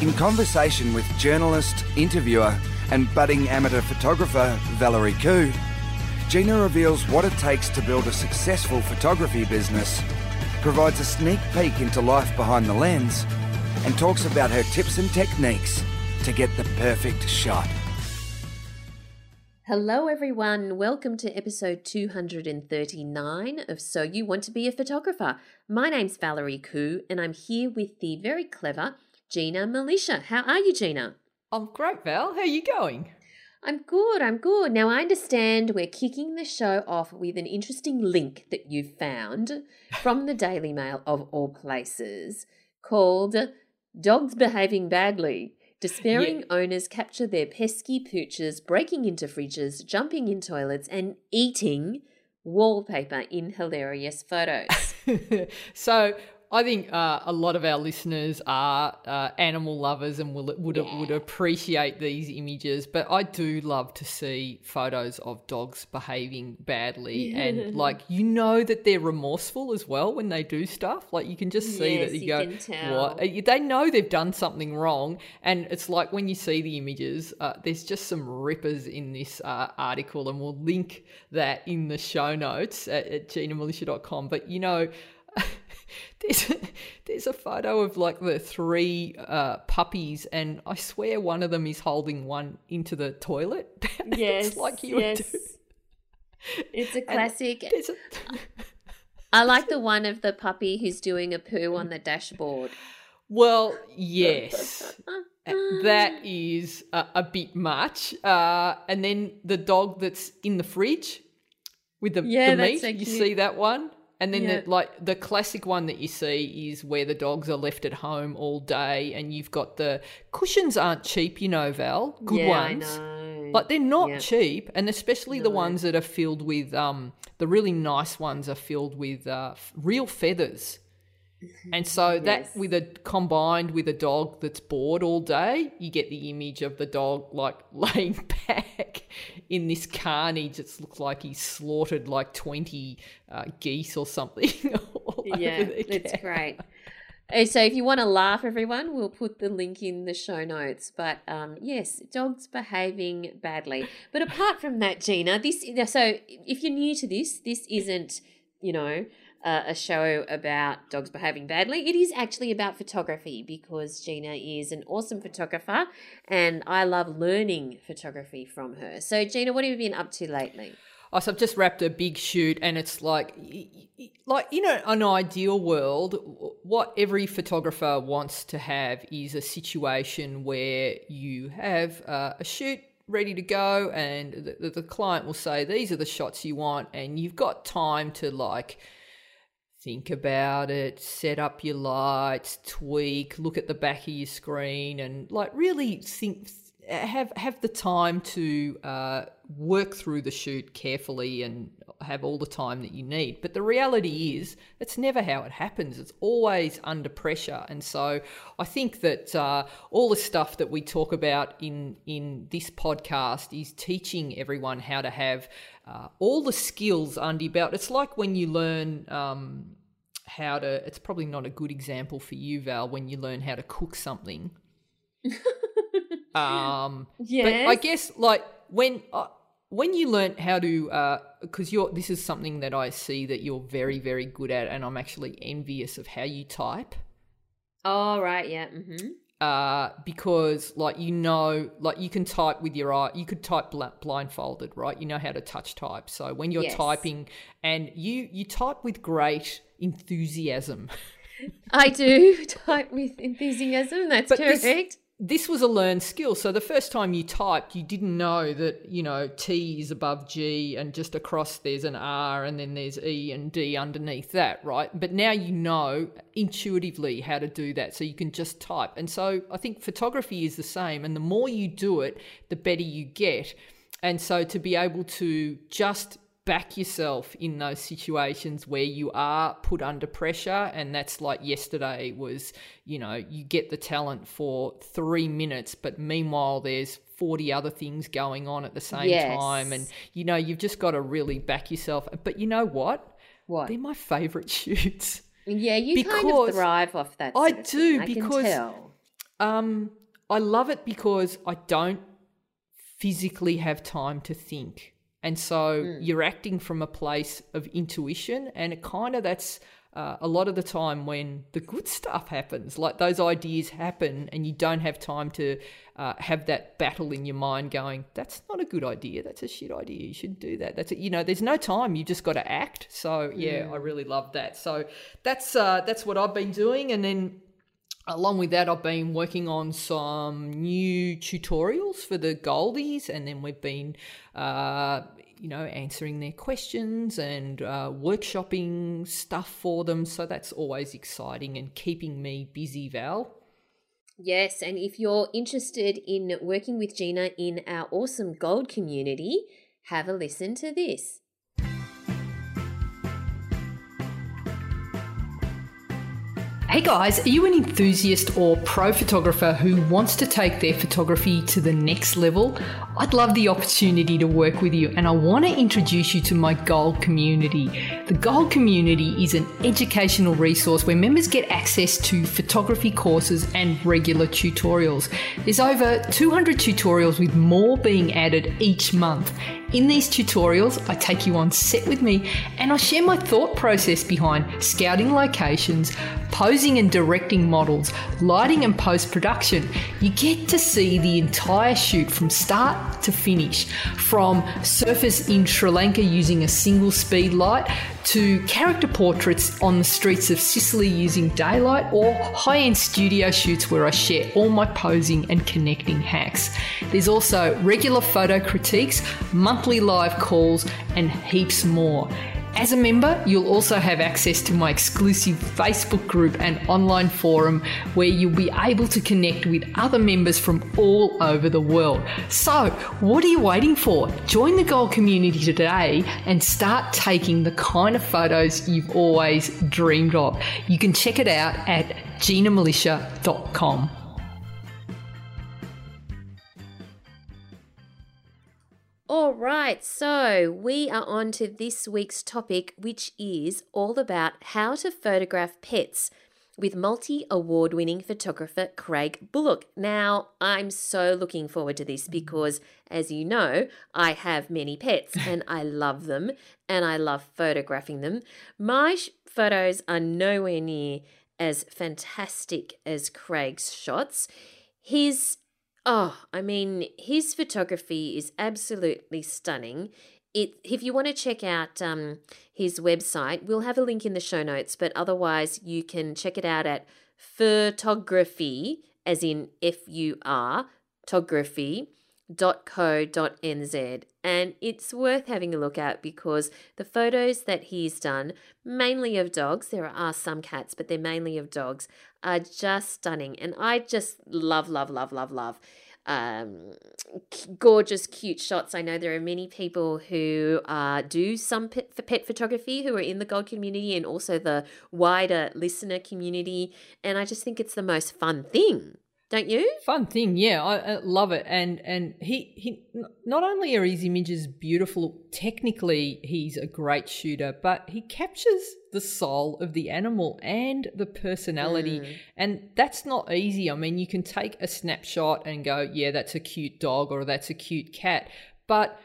In conversation with journalist, interviewer, and budding amateur photographer Valerie Khoo, Gina reveals what it takes to build a successful photography business, provides a sneak peek into life behind the lens, and talks about her tips and techniques to get the perfect shot. Hello, everyone. Welcome to episode 239 of So You Want to Be a Photographer. My name's Valerie Khoo, and I'm here with the very clever Gina Milicia. How are you, Gina? I'm great, Val. How are you going? I'm good, I'm good. Now, I understand we're kicking the show off with an interesting link that you found from the Daily Mail of all places called Dogs Behaving Badly. Despairing yeah. owners capture their pesky pooches breaking into fridges, jumping in toilets, and eating wallpaper in hilarious photos. so, I think uh, a lot of our listeners are uh, animal lovers and will, would yeah. would appreciate these images. But I do love to see photos of dogs behaving badly, and like you know that they're remorseful as well when they do stuff. Like you can just see yes, that you, you go, "What?" Uh, they know they've done something wrong, and it's like when you see the images. Uh, there's just some rippers in this uh, article, and we'll link that in the show notes at, at ginamilicia.com. But you know. there's a, there's a photo of like the three uh, puppies, and I swear one of them is holding one into the toilet. Yes, like you yes. do. It's a classic. A... I like the one of the puppy who's doing a poo on the dashboard. Well, yes. that is a, a bit much. Uh, and then the dog that's in the fridge with the, yeah, the meat. You see that one? And then yeah. the, like the classic one that you see is where the dogs are left at home all day, and you've got the cushions aren't cheap, you know, Val. Good yeah, ones. Like they're not cheap, and especially no. the ones that are filled with um the really nice ones are filled with uh, real feathers. And so yes. that with a combined with a dog that's bored all day, you get the image of the dog like laying back in this carnage. It looks like he's slaughtered like twenty uh, geese or something. yeah, it's great. So if you want to laugh, everyone, we'll put the link in the show notes. But um, yes, dogs behaving badly. But apart from that, Gina, this so if you're new to this, this isn't you know uh, a show about dogs behaving badly. It is actually about photography because Gina is an awesome photographer and I love learning photography from her. So, Gina, what have you been up to lately? Oh, so I've just wrapped a big shoot, and it's like, like know, an ideal world. What every photographer wants to have is a situation where you have uh, a shoot ready to go, and the, the client will say, "These are the shots you want," and you've got time to like think about it, set up your lights, tweak, look at the back of your screen, and like really think have have the time to uh, work through the shoot carefully and have all the time that you need. But the reality is, it's never how it happens. It's always under pressure, and so I think that uh, all the stuff that we talk about in in this podcast is teaching everyone how to have uh, all the skills under your belt. It's like when you learn. Um, how to it's probably not a good example for you val when you learn how to cook something um, yes. But I guess like when uh, when you learn how to because uh, you're this is something that I see that you're very very good at, and I'm actually envious of how you type. Oh right, yeah. Mm-hmm. Uh, because like you know, like you can type with your eye. You could type bl- blindfolded, right? You know how to touch type. So when you're yes. typing, and you you type with great enthusiasm. I do type with enthusiasm. That's but correct. This, this was a learned skill. So the first time you typed, you didn't know that, you know, T is above G and just across there's an R and then there's E and D underneath that, right? But now you know intuitively how to do that. So you can just type. And so I think photography is the same. And the more you do it, the better you get. And so to be able to just back yourself in those situations where you are put under pressure and that's like yesterday was you know you get the talent for 3 minutes but meanwhile there's 40 other things going on at the same yes. time and you know you've just got to really back yourself. But you know what? What? They're my favorite shoots. Yeah you because kind of thrive off that i do because um i love it because i don't physically have time to think and so mm. you're acting from a place of intuition, and it kind of that's uh, a lot of the time when the good stuff happens, like those ideas happen, and you don't have time to uh, have that battle in your mind going, that's not a good idea. That's a shit idea. You should do that. That's it. You know, there's no time. You just got to act. So yeah, mm. I really love that. So that's uh, that's what I've been doing, and then along with that, I've been working on some new tutorials for the Goldies, and then we've been, uh, you know, answering their questions and uh, workshopping stuff for them. So that's always exciting and keeping me busy, Val. Yes, and if you're interested in working with Gina in our awesome gold community, have a listen to this. Hey guys, are you an enthusiast or pro photographer who wants to take their photography to the next level? I'd love the opportunity to work with you and I want to introduce you to my Gold community. The Gold community is an educational resource where members get access to photography courses and regular tutorials. There's over 200 tutorials with more being added each month. In these tutorials, I take you on set with me and I share my thought process behind scouting locations, posing and directing models, lighting and post production. You get to see the entire shoot from start to finish, from surface in Sri Lanka using a single speed light to character portraits on the streets of Sicily using daylight, or high end studio shoots where I share all my posing and connecting hacks. There's also regular photo critiques, monthly live calls, and heaps more. As a member, you'll also have access to my exclusive Facebook group and online forum where you'll be able to connect with other members from all over the world. So, what are you waiting for? Join the Gold community today and start taking the kind of photos you've always dreamed of. You can check it out at ginamilicia.com. All right, so we are on to this week's topic, which is all about how to photograph pets with multi award winning photographer Craig Bullock. Now, I'm so looking forward to this because, as you know, I have many pets and I love them and I love photographing them. My sh- photos are nowhere near as fantastic as Craig's shots. His Oh, I mean, his photography is absolutely stunning. It, if you want to check out um, his website, we'll have a link in the show notes, but otherwise you can check it out at photography, as in F U R, photography .co.nz and it's worth having a look at because the photos that he's done mainly of dogs there are some cats but they're mainly of dogs are just stunning. And I just love love love love love um, gorgeous cute shots. I know there are many people who uh, do some pet, pet photography who are in the gold community and also the wider listener community. And I just think it's the most fun thing don't you? Fun thing, yeah, I, I, love it. And and he he not only are his images beautiful, technically he's a great shooter, but he captures the soul of the animal and the personality, mm. and that's not easy. I mean, you can take a snapshot and go, yeah, that's a cute dog or that's a cute cat, but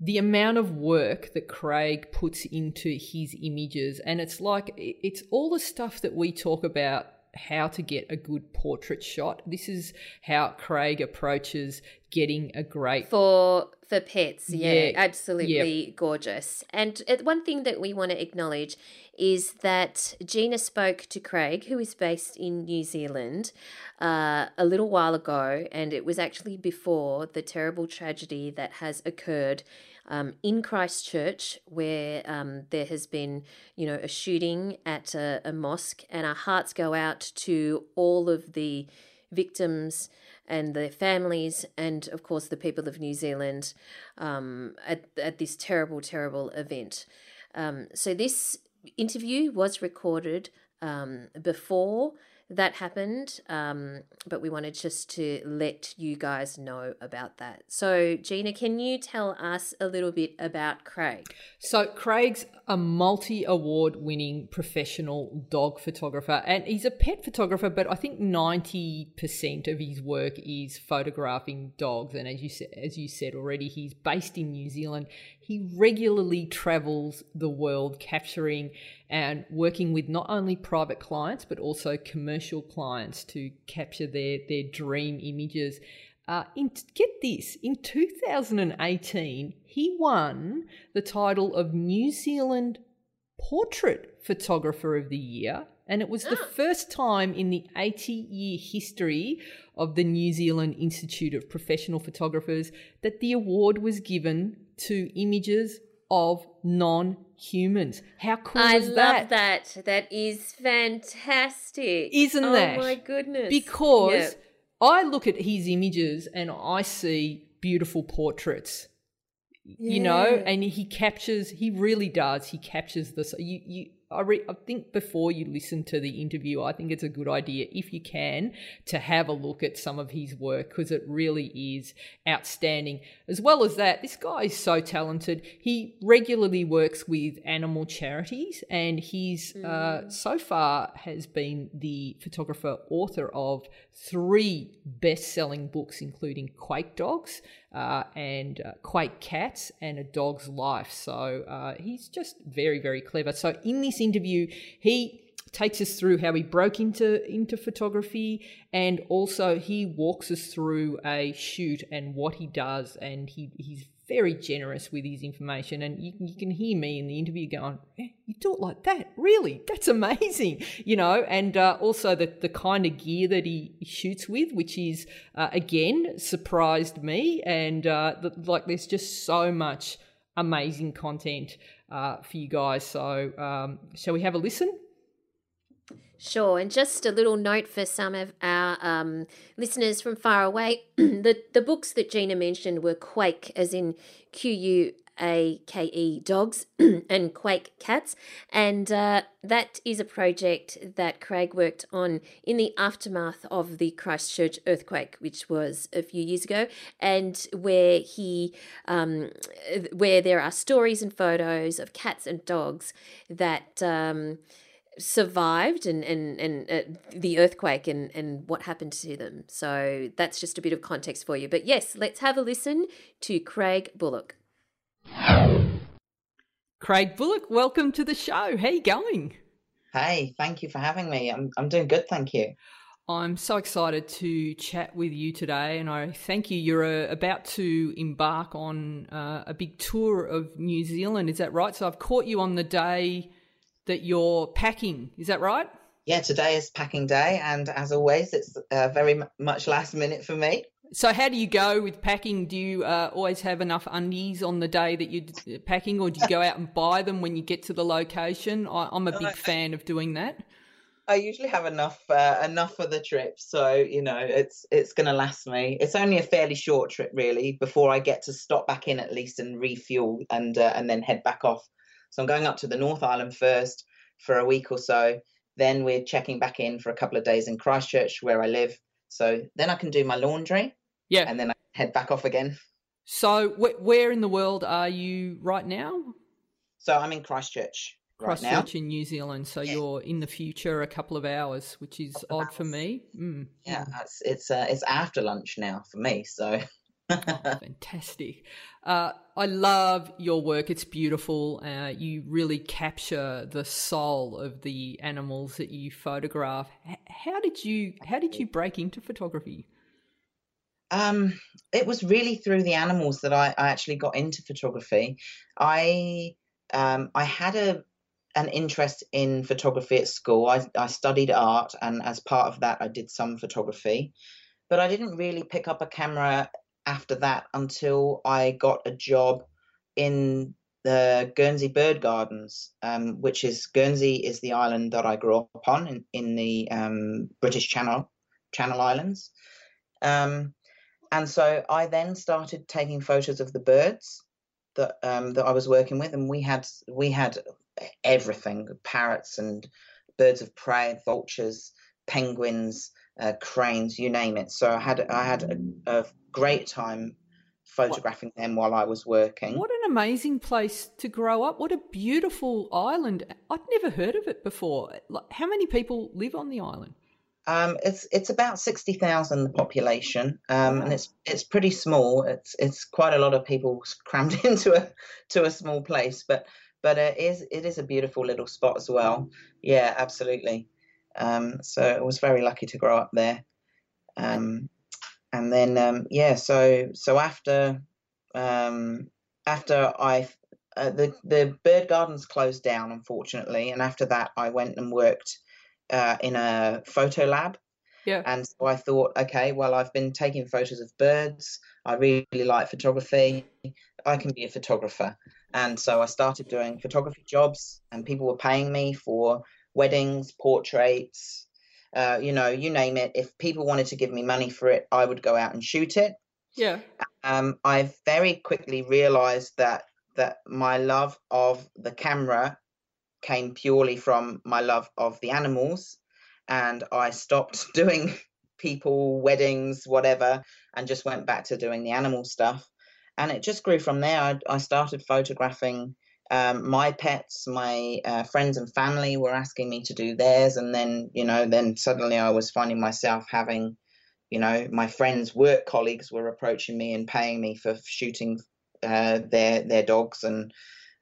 the amount of work that Craig puts into his images, and it's like it's all the stuff that we talk about how to get a good portrait shot. This is how Craig approaches getting a great for for pets. Yeah, yeah. absolutely gorgeous. And one thing that we want to acknowledge is that Gina spoke to Craig, who is based in New Zealand, uh, a little while ago, and it was actually before the terrible tragedy that has occurred um, in Christchurch, where um, there has been, you know, a shooting at a, a mosque, and our hearts go out to all of the victims and their families, and of course the people of New Zealand um, at at this terrible, terrible event. Um, so this interview was recorded um, before that happened, um, but we wanted just to let you guys know about that. So, Gina, can you tell us a little bit about Craig? So, Craig's a multi award winning professional dog photographer, and he's a pet photographer, but I think 90% of his work is photographing dogs. And as you, as you said already, he's based in New Zealand. He regularly travels the world capturing and working with not only private clients but also commercial clients to capture their, their dream images. Uh, in, get this, in 2018, he won the title of New Zealand Portrait Photographer of the Year, and it was the ah. first time in the 80 year history of the New Zealand Institute of Professional Photographers that the award was given to images of non humans. How cool I is that? I love that. That is fantastic. Isn't oh that? Oh my goodness. Because yep. I look at his images and I see beautiful portraits. Yeah. You know, and he captures he really does. He captures this you you I, re- I think before you listen to the interview, I think it's a good idea, if you can, to have a look at some of his work because it really is outstanding. As well as that, this guy is so talented. He regularly works with animal charities, and he's uh, mm. uh, so far has been the photographer author of three best-selling books, including Quake Dogs uh, and uh, Quake Cats and A Dog's Life. So uh, he's just very, very clever. So in this interview, he takes us through how he broke into into photography and also he walks us through a shoot and what he does and he he's very generous with his information and you, you can hear me in the interview going eh, you do it like that really that's amazing you know and uh, also the, the kind of gear that he shoots with which is uh, again surprised me and uh, the, like there's just so much amazing content uh, for you guys. So, um, shall we have a listen? Sure, and just a little note for some of our um, listeners from far away: the the books that Gina mentioned were Quake, as in Q U A K E dogs and quake cats. And uh, that is a project that craig worked on in the aftermath of the christchurch earthquake which was a few years ago and where he um, where there are stories and photos of cats and dogs that um, survived and and and uh, the earthquake and and what happened to them so that's just a bit of context for you but yes let's have a listen to craig bullock Craig Bullock, welcome to the show. How you going? Hey, thank you for having me. I'm I'm doing good, thank you. I'm so excited to chat with you today, and I thank you. You're uh, about to embark on uh, a big tour of New Zealand. Is that right? So I've caught you on the day that you're packing. Is that right? Yeah, today is packing day, and as always, it's uh, very much last minute for me. So, how do you go with packing? Do you uh, always have enough undies on the day that you're packing, or do you go out and buy them when you get to the location? I, am a big fan of doing that. I usually have enough uh, enough for the trip, so you know it's it's going to last me. It's only a fairly short trip, really, before I get to stop back in at least and refuel and uh, and then head back off. So I'm going up to the North Island first for a week or so. Then we're checking back in for a couple of days in Christchurch, where I live. So then I can do my laundry yeah. And then I head back off again. So, wh- where in the world are you right now? So, I'm in Christchurch. Christchurch in New Zealand. So, yeah. you're in the future a couple of hours, which is odd for me. Mm. Yeah, it's it's, uh, it's after lunch now for me. So, oh, fantastic. Uh, I love your work. It's beautiful. Uh, you really capture the soul of the animals that you photograph. H- how did you How did you break into photography? Um, it was really through the animals that I, I actually got into photography. I um, I had a an interest in photography at school. I, I studied art, and as part of that, I did some photography. But I didn't really pick up a camera after that until I got a job in the Guernsey Bird Gardens, um, which is Guernsey is the island that I grew up on in, in the um, British Channel Channel Islands. Um, and so I then started taking photos of the birds that um, that I was working with, and we had we had everything: parrots and birds of prey, vultures, penguins, uh, cranes, you name it. So I had I had a, a great time photographing what? them while I was working. What an amazing place to grow up! What a beautiful island! I'd never heard of it before. How many people live on the island? Um, it's it's about sixty thousand the population, um, and it's it's pretty small. It's it's quite a lot of people crammed into a to a small place, but but it is it is a beautiful little spot as well. Yeah, absolutely. Um, so I was very lucky to grow up there. Um, and then um, yeah, so so after um, after I uh, the the bird gardens closed down unfortunately, and after that I went and worked uh, in a photo lab. Yeah. And so I thought, okay, well, I've been taking photos of birds. I really like photography. I can be a photographer. And so I started doing photography jobs, and people were paying me for weddings, portraits, uh, you know, you name it. If people wanted to give me money for it, I would go out and shoot it. Yeah. Um, I very quickly realized that that my love of the camera came purely from my love of the animals. And I stopped doing people, weddings, whatever, and just went back to doing the animal stuff. And it just grew from there. I, I started photographing um, my pets, my uh, friends and family were asking me to do theirs. And then, you know, then suddenly I was finding myself having, you know, my friends' work colleagues were approaching me and paying me for shooting uh, their their dogs and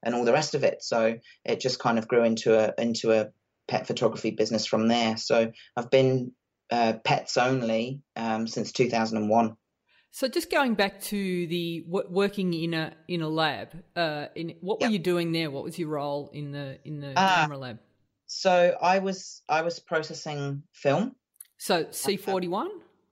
and all the rest of it. So it just kind of grew into a into a pet photography business from there. So I've been uh, pets only um, since 2001. So just going back to the working in a in a lab, uh, in what yep. were you doing there? What was your role in the in the uh, camera lab? So I was I was processing film. So C forty one.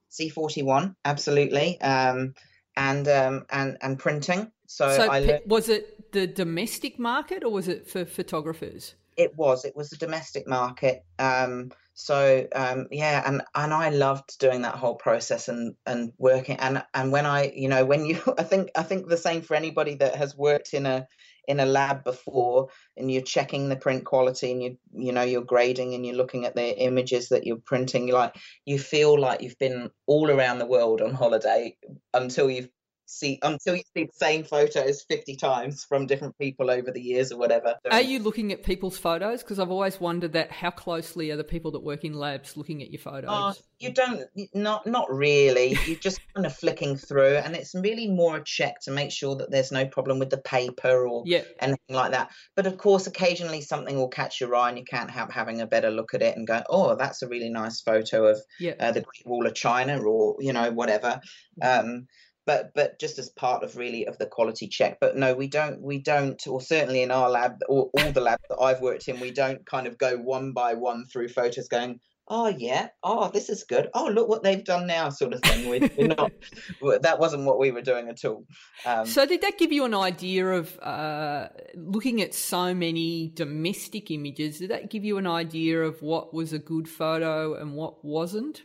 C forty one, absolutely, um, and um, and and printing. So, so I learned... was it the domestic market or was it for photographers? It was. It was the domestic market. Um, so um, yeah, and and I loved doing that whole process and and working and and when I you know when you I think I think the same for anybody that has worked in a in a lab before and you're checking the print quality and you you know you're grading and you're looking at the images that you're printing like you feel like you've been all around the world on holiday until you've see until you see the same photos 50 times from different people over the years or whatever. Are you looking at people's photos? Because I've always wondered that how closely are the people that work in labs looking at your photos? Oh, you don't, not not really. You're just kind of flicking through, and it's really more a check to make sure that there's no problem with the paper or yeah. anything like that. But of course, occasionally something will catch your eye, and you can't help having a better look at it and go, "Oh, that's a really nice photo of yeah. uh, the Great Wall of China," or you know, whatever. Mm-hmm. Um, but but just as part of really of the quality check. But no we don't we don't or certainly in our lab or all the labs that i've worked in we don't kind of go one by one through photos going oh yeah oh this is good. Oh look what they've done now sort of thing. We, are not that wasn't what we were doing at all. Um, so did that give you an idea of uh, looking at so many domestic images did that give you an idea of what was a good photo and what wasn't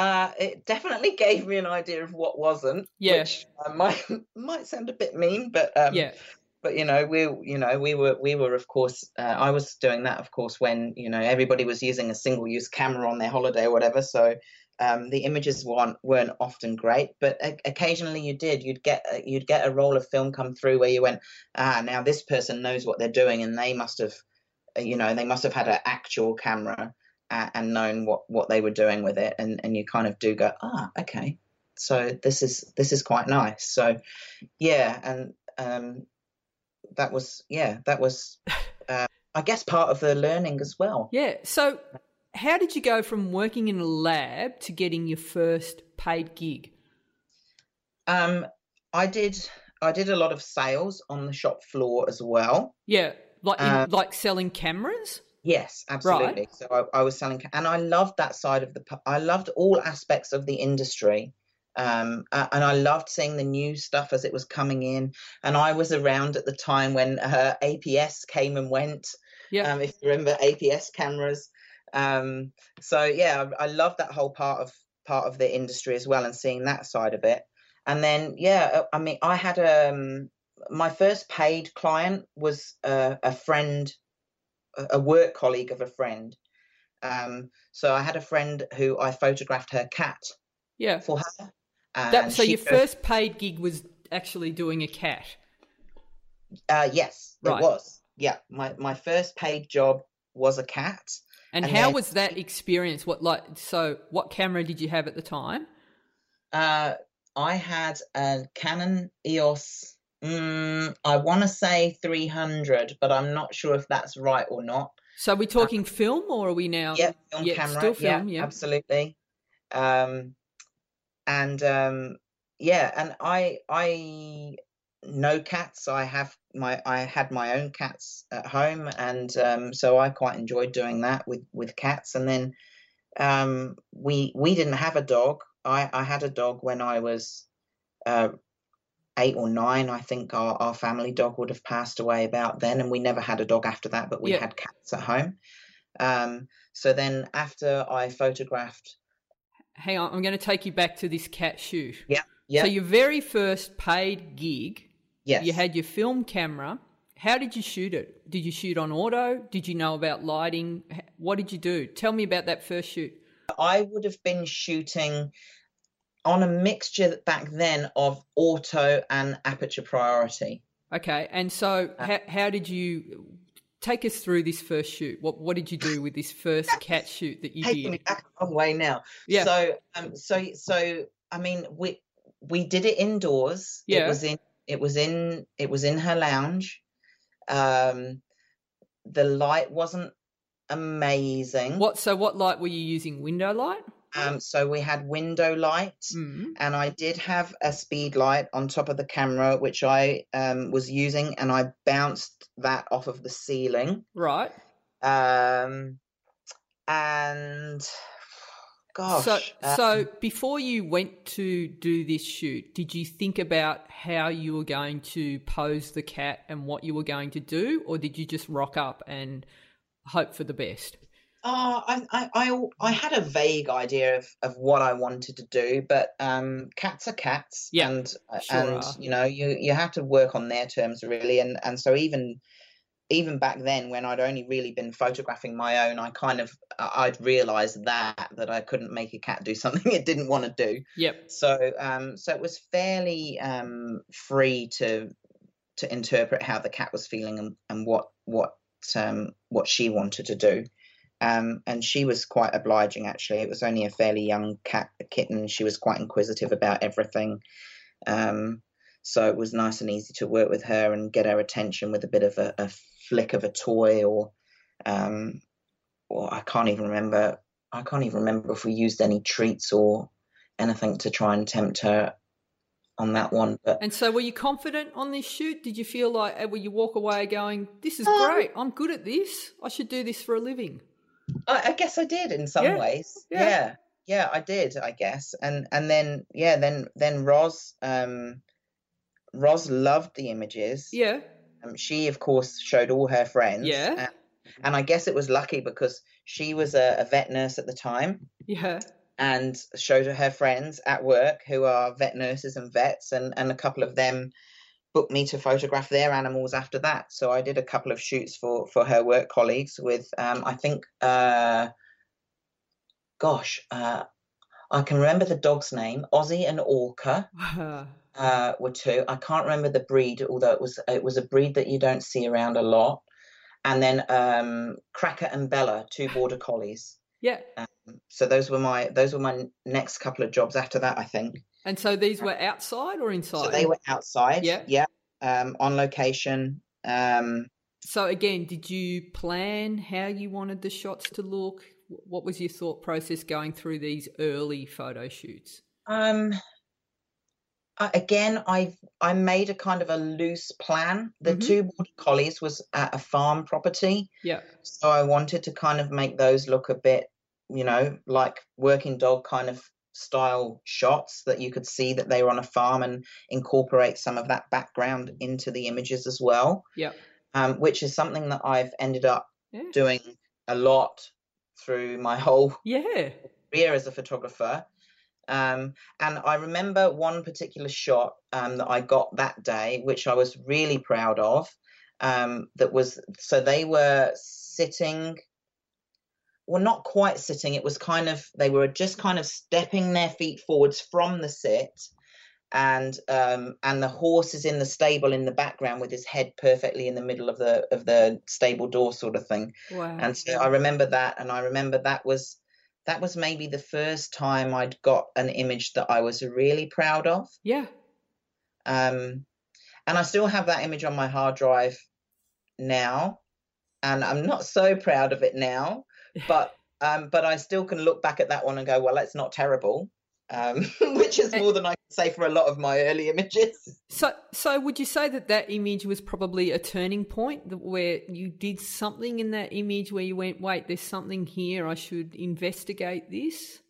uh, it definitely gave me an idea of what wasn't. Yeah. Which uh, might might sound a bit mean, but um, yeah. But you know, we you know we were we were of course uh, I was doing that of course when you know everybody was using a single use camera on their holiday or whatever. So um, the images weren't weren't often great, but occasionally you did. You'd get uh, you'd get a roll of film come through where you went, ah, now this person knows what they're doing, and they must have, uh, you know, they must have had an actual camera and known what what they were doing with it and and you kind of do go ah okay so this is this is quite nice. So yeah, and um, that was yeah that was uh, I guess part of the learning as well. Yeah. So how did you go from working in a lab to getting your first paid gig? Um, I did I did a lot of sales on the shop floor as well. Yeah, like in, um, like selling cameras. Yes, absolutely. Right. So I, I, was selling, and I loved that side of the. I loved all aspects of the industry, um, and I loved seeing the new stuff as it was coming in. And I was around at the time when uh, APS came and went. Yeah. Um, if you remember APS cameras. Um, so yeah, I, I love that whole part of part of the industry as well, and seeing that side of it. And then yeah, uh, I mean, I had um my first paid client was a, a friend a work colleague of a friend. Um, so I had a friend who I photographed her cat. Yeah. For her. That, so your goes, first paid gig was actually doing a cat. Uh, yes, right. it was. Yeah, my my first paid job was a cat. And, and how then, was that experience? What like so? What camera did you have at the time? Uh, I had a Canon EOS Mm, I want to say 300, but I'm not sure if that's right or not. So are we talking film or are we now? Yeah, film yeah, camera. Still film, yeah, yeah. absolutely. Um, and um, yeah, and I I know cats. I have my I had my own cats at home, and um, so I quite enjoyed doing that with with cats. And then um, we we didn't have a dog. I I had a dog when I was uh, eight or nine, I think our, our family dog would have passed away about then, and we never had a dog after that, but we yeah. had cats at home. Um, so then after I photographed. Hang on, I'm going to take you back to this cat shoot. Yeah. Yeah. So your very first paid gig, yes. you had your film camera. How did you shoot it? Did you shoot on auto? Did you know about lighting? What did you do? Tell me about that first shoot. I would have been shooting on a mixture back then of auto and aperture priority. Okay, and so uh, how, how did you take us through this first shoot? What what did you do with this first cat shoot that you taking did? me back a long way now. Yeah. So um so so I mean we we did it indoors. Yeah. It was in it was in it was in her lounge. Um the light wasn't amazing. What so what light were you using? Window light? Um, so we had window light, mm. and I did have a speed light on top of the camera, which I um, was using, and I bounced that off of the ceiling. Right. Um, and gosh. So, um, so before you went to do this shoot, did you think about how you were going to pose the cat and what you were going to do, or did you just rock up and hope for the best? Uh, I, I, I, I had a vague idea of, of what I wanted to do, but um, cats are cats, yeah, and sure and are. you know you you have to work on their terms really, and and so even even back then when I'd only really been photographing my own, I kind of I'd realised that that I couldn't make a cat do something it didn't want to do. Yep. So um, so it was fairly um free to to interpret how the cat was feeling and, and what what um what she wanted to do. Um, and she was quite obliging, actually. It was only a fairly young cat a kitten. She was quite inquisitive about everything. Um, so it was nice and easy to work with her and get her attention with a bit of a, a flick of a toy or, um, or I can't even remember. I can't even remember if we used any treats or anything to try and tempt her on that one. But and so, were you confident on this shoot? Did you feel like, uh, will you walk away going, "This is um, great. I'm good at this. I should do this for a living"? I, I guess I did in some yeah. ways. Yeah. yeah. yeah, I did. I guess, and and then yeah, then then Roz, um, Roz loved the images. Yeah. Um, she of course showed all her friends. Yeah. And, and I guess it was lucky because she was a, a vet nurse at the time. Yeah and showed her friends at work who are vet nurses and vets and, and a couple of them booked me to photograph their animals after that. So I did a couple of shoots for for her work colleagues with um, I think uh, gosh uh, I can remember the dog's name Ozzy and Orca uh, were two. I can't remember the breed, although it was it was a breed that you don't see around a lot. And then um, Cracker and Bella, two border collies. Yeah. Um, so those were my those were my next couple of jobs after that, I think. And so these were outside or inside? So they were outside. Yeah. Yeah. Um, on location. Um, so again, did you plan how you wanted the shots to look? What was your thought process going through these early photo shoots? Um, again, I I made a kind of a loose plan. The mm-hmm. two border collies was at a farm property. Yeah. So I wanted to kind of make those look a bit, you know, like working dog kind of style shots that you could see that they were on a farm and incorporate some of that background into the images as well. Yeah. Um, which is something that I've ended up yeah. doing a lot through my whole yeah career as a photographer. Um, and I remember one particular shot um, that I got that day, which I was really proud of. Um, that was so they were sitting, well, not quite sitting. It was kind of they were just kind of stepping their feet forwards from the sit, and um, and the horse is in the stable in the background with his head perfectly in the middle of the of the stable door, sort of thing. Wow. And so I remember that, and I remember that was that was maybe the first time I'd got an image that I was really proud of. Yeah. Um, and I still have that image on my hard drive now, and I'm not so proud of it now, but um, but I still can look back at that one and go, well, that's not terrible um, which is more than I can say for a lot of my early images. So, so would you say that that image was probably a turning point where you did something in that image where you went, "Wait, there's something here. I should investigate this."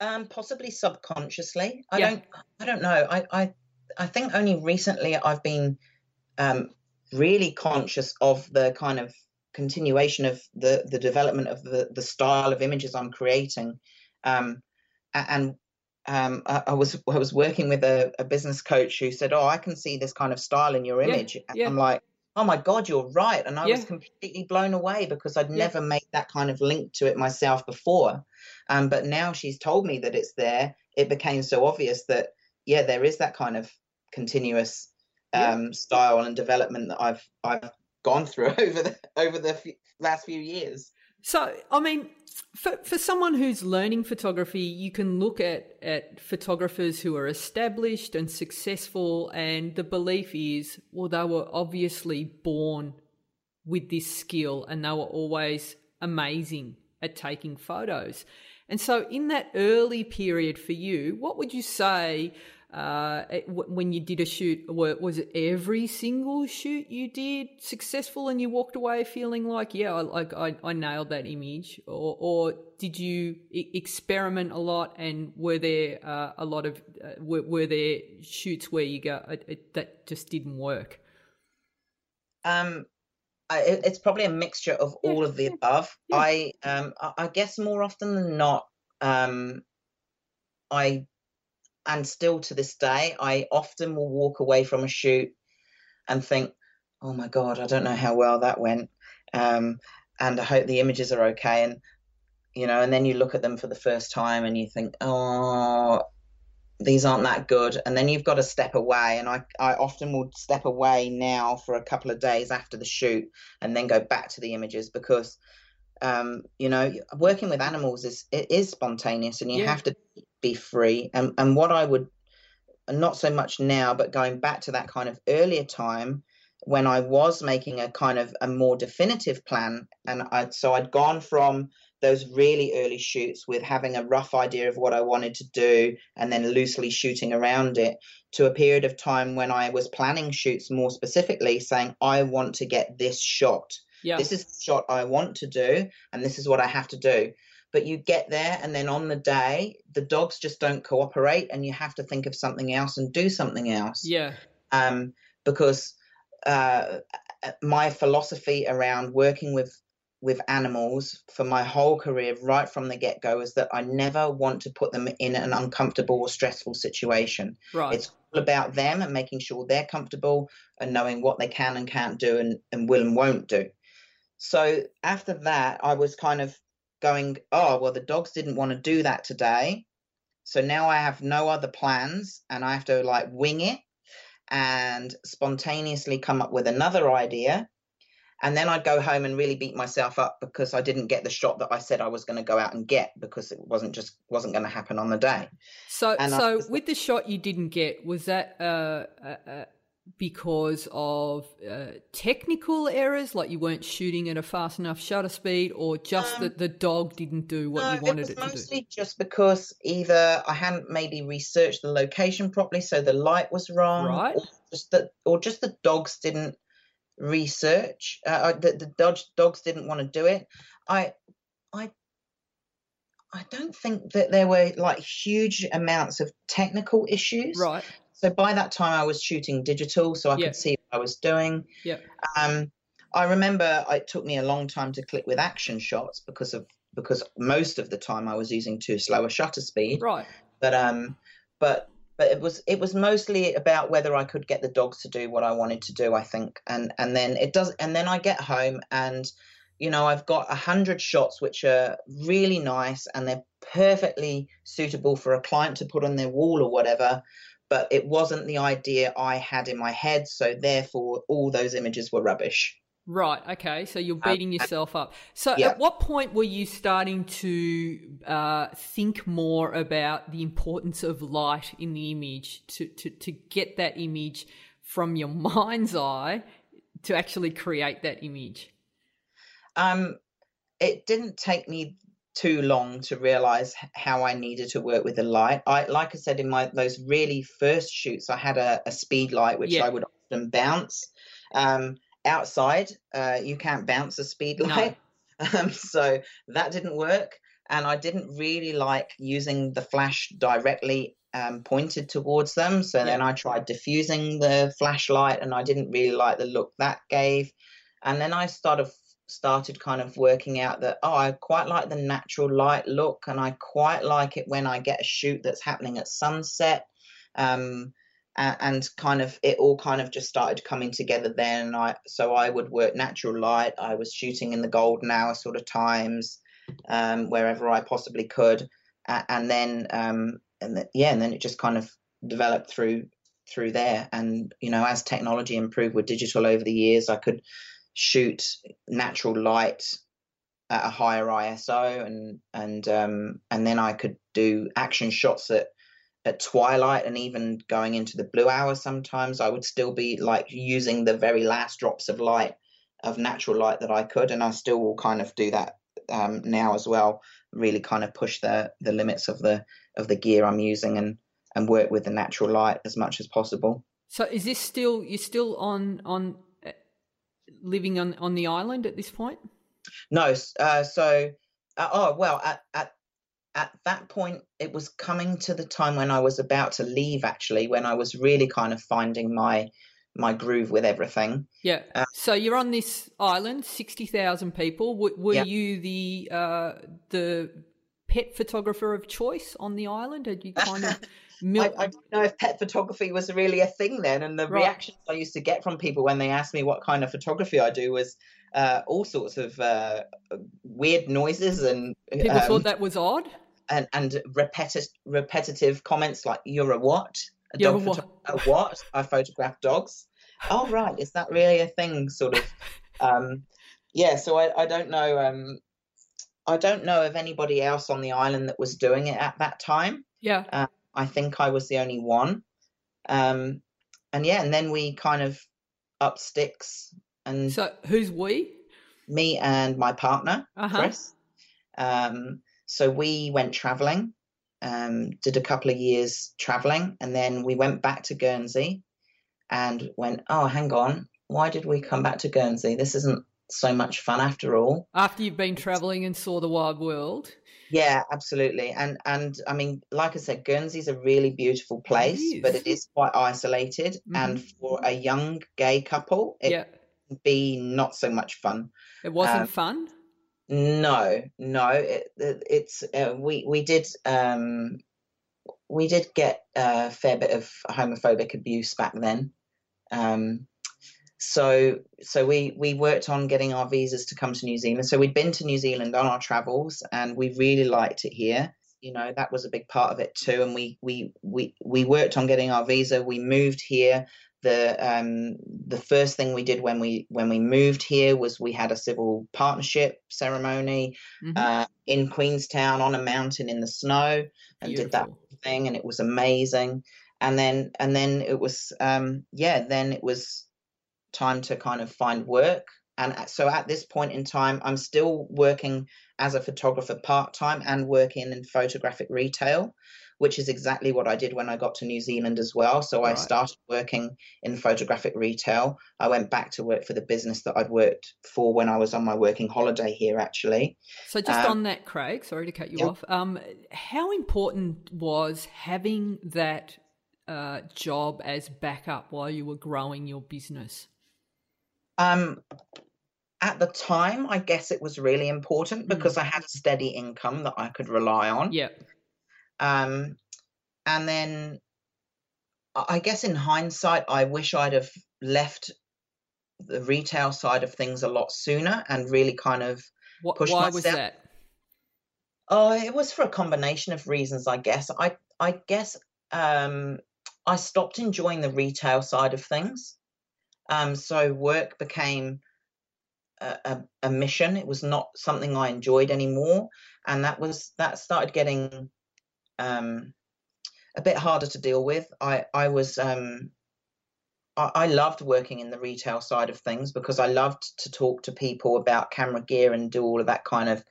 Um, possibly subconsciously. I yeah. don't. I don't know. I, I, I think only recently I've been um, really conscious of the kind of continuation of the the development of the the style of images I'm creating. Um, and um, I, I, was I was working with a, a, business coach who said, "Oh, I can see this kind of style in your image." Yeah, yeah. I'm like, "Oh my god, you're right!" And I yeah. was completely blown away because I'd never made that kind of link to it myself before. Um, but now she's told me that it's there. It became so obvious that yeah, there is that kind of continuous um, style and development that I've I've gone through over the over the f- last few years. So, I mean, for, for someone who's learning photography, you can look at, at photographers who are established and successful, and the belief is, well, they were obviously born with this skill and they were always amazing at taking photos. And so, in that early period for you, what would you say uh, when you did a shoot, was it every single shoot you did successful and you walked away feeling like, yeah, like I, I nailed that image? Or, or did you experiment a lot and were there uh, a lot of, uh, were, were, there shoots where you go, that just didn't work? Um, I, it's probably a mixture of yeah, all of the yeah, above. Yeah. I, um, I guess more often than not, um, I and still to this day, I often will walk away from a shoot and think, "Oh my god, I don't know how well that went," um, and I hope the images are okay. And you know, and then you look at them for the first time and you think, "Oh, these aren't that good." And then you've got to step away. And I, I often will step away now for a couple of days after the shoot and then go back to the images because um, you know, working with animals is it is spontaneous, and you yeah. have to be free. And and what I would, not so much now, but going back to that kind of earlier time when I was making a kind of a more definitive plan, and I so I'd gone from those really early shoots with having a rough idea of what I wanted to do and then loosely shooting around it to a period of time when I was planning shoots more specifically, saying, I want to get this shot yeah. This is the shot I want to do, and this is what I have to do. But you get there, and then on the day, the dogs just don't cooperate, and you have to think of something else and do something else. Yeah. Um, because uh, my philosophy around working with with animals for my whole career, right from the get go, is that I never want to put them in an uncomfortable or stressful situation. Right. It's all about them and making sure they're comfortable and knowing what they can and can't do and, and will and won't do. So after that, I was kind of going, oh, well, the dogs didn't want to do that today. So now I have no other plans and I have to like wing it and spontaneously come up with another idea. and then I'd go home and really beat myself up because I didn't get the shot that I said I was going to go out and get because it wasn't just wasn't going to happen on the day. So, and so was, with the shot you didn't get, was that uh, uh, uh, because of uh, technical errors, like you weren't shooting at a fast enough shutter speed, or just um, that the dog didn't do what no, you wanted it, it to do? Mostly just because either I hadn't maybe researched the location properly, so the light was wrong, right? Or just that, or just the dogs didn't research. Uh, the, the dogs dogs didn't want to do it. I I I don't think that there were like huge amounts of technical issues. Right. So by that time, I was shooting digital, so I could see what I was doing. Yeah. Um, I remember it took me a long time to click with action shots because of because most of the time I was using too slow a shutter speed. Right. But um, but but it was it was mostly about whether I could get the dogs to do what I wanted to do. I think, and and then it does, and then I get home and you know I've got a hundred shots which are really nice and they're perfectly suitable for a client to put on their wall or whatever. But it wasn't the idea I had in my head, so therefore all those images were rubbish. Right. Okay. So you're um, beating um, yourself up. So yeah. at what point were you starting to uh, think more about the importance of light in the image to, to, to get that image from your mind's eye to actually create that image? Um, it didn't take me too long to realize how I needed to work with the light. I, like I said in my those really first shoots, I had a, a speed light which yeah. I would often bounce. Um, outside, uh, you can't bounce a speed light. No. Um, so that didn't work. And I didn't really like using the flash directly um, pointed towards them. So yeah. then I tried diffusing the flashlight and I didn't really like the look that gave. And then I started started kind of working out that oh I quite like the natural light look and I quite like it when I get a shoot that's happening at sunset. Um, and kind of it all kind of just started coming together then. I so i would work natural light. I was shooting in the golden hour sort of times um, wherever i possibly could. And then um, and the, yeah and then it just kind of developed through through there. And you know as technology improved with digital over the years i could shoot natural light at a higher iso and and um, and then i could do action shots that at twilight and even going into the blue hour sometimes. I would still be like using the very last drops of light of natural light that i could and i still will kind of do that um, now as well. Really kind of push the the limits of the of the gear i'm using and and work with the natural light as much as possible. So is this still you're still on on living on on the island at this point no uh, so uh, oh well at, at at that point, it was coming to the time when I was about to leave, actually, when I was really kind of finding my my groove with everything. Yeah. Uh, so you're on this island, sixty thousand people. W- were yeah. you the uh, the pet photographer of choice on the island? Had you kind of Mil- I, I, don't know if pet photography was really a thing then, and the right. reactions I used to get from people when they asked me what kind of photography I do was uh, all sorts of uh, weird noises and people um, thought that was odd and and repetitive repetitive comments like "You're a what? A You're dog a what? a what? I photograph dogs. Oh right, is that really a thing? Sort of. Um, yeah, so I, I don't know. Um, I don't know of anybody else on the island that was doing it at that time. Yeah. Uh, I think I was the only one. Um, and yeah, and then we kind of up sticks and. So who's we? Me and my partner, uh-huh. Chris. Um, so we went traveling, um, did a couple of years traveling, and then we went back to Guernsey and went, oh, hang on, why did we come back to Guernsey? This isn't so much fun after all. After you've been traveling and saw the wild world. Yeah, absolutely. And and I mean, like I said, Guernsey's a really beautiful place, it but it is quite isolated. Mm-hmm. And for a young gay couple, it yeah. be not so much fun. It wasn't um, fun. No, no. It, it, it's uh, we we did um, we did get a fair bit of homophobic abuse back then. Um, so so we we worked on getting our visas to come to New Zealand. So we'd been to New Zealand on our travels, and we really liked it here. You know that was a big part of it too. And we we we we worked on getting our visa. We moved here the um, the first thing we did when we when we moved here was we had a civil partnership ceremony mm-hmm. uh, in Queenstown on a mountain in the snow and Beautiful. did that thing and it was amazing and then and then it was um, yeah then it was time to kind of find work and so at this point in time i'm still working as a photographer part-time and working in photographic retail which is exactly what I did when I got to New Zealand as well. So right. I started working in photographic retail. I went back to work for the business that I'd worked for when I was on my working holiday here, actually. So just um, on that, Craig, sorry to cut you off. Um, how important was having that uh, job as backup while you were growing your business? Um, at the time, I guess it was really important mm. because mm. I had a steady income that I could rely on. Yeah. Um, and then I guess in hindsight, I wish I'd have left the retail side of things a lot sooner and really kind of what, pushed why myself. was that? Oh, it was for a combination of reasons, I guess. I I guess um, I stopped enjoying the retail side of things. Um, so work became a, a, a, mission. It was not something I enjoyed anymore, and that was that started getting um, a bit harder to deal with. I I was um, I, loved working in the retail side of things because I loved to talk to people about camera gear and do all of that kind of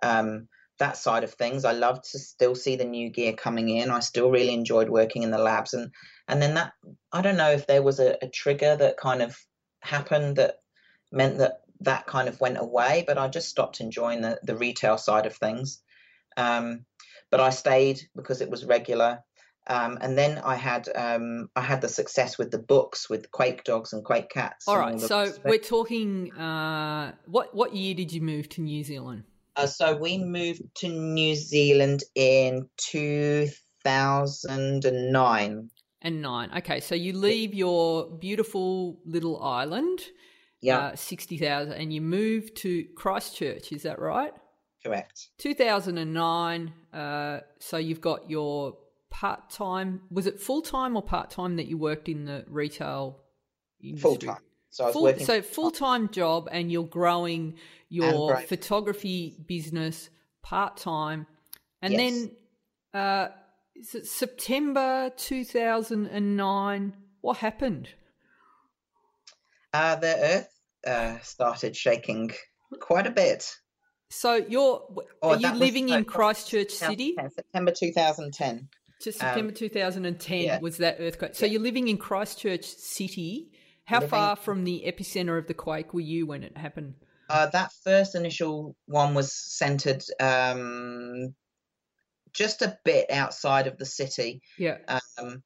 um, that side of things. I loved to still see the new gear coming in. I still really enjoyed working in the labs and and then that I don't know if there was a, a trigger that kind of happened that meant that that kind of went away, but I just stopped enjoying the, the retail side of things. Um, but I stayed because it was regular. Um, and then I had um, I had the success with the books with Quake dogs and Quake cats. All right, all so we're talking. Uh, what what year did you move to New Zealand? Uh, so we moved to New Zealand in two thousand and nine. And nine. Okay, so you leave your beautiful little island. Yeah, uh, sixty thousand, and you move to Christchurch. Is that right? Correct. 2009. Uh, so you've got your part time. Was it full time or part time that you worked in the retail Full time. So, full, so full time job, and you're growing your photography business part time, and yes. then uh, is it September 2009? What happened? Uh, the Earth uh, started shaking quite a bit. So you're oh, are you living was, in Christchurch City? September 2010. To September um, 2010 yeah. was that earthquake. So yeah. you're living in Christchurch City. How living, far from the epicenter of the quake were you when it happened? Uh, that first initial one was centered um, just a bit outside of the city. Yeah. Um,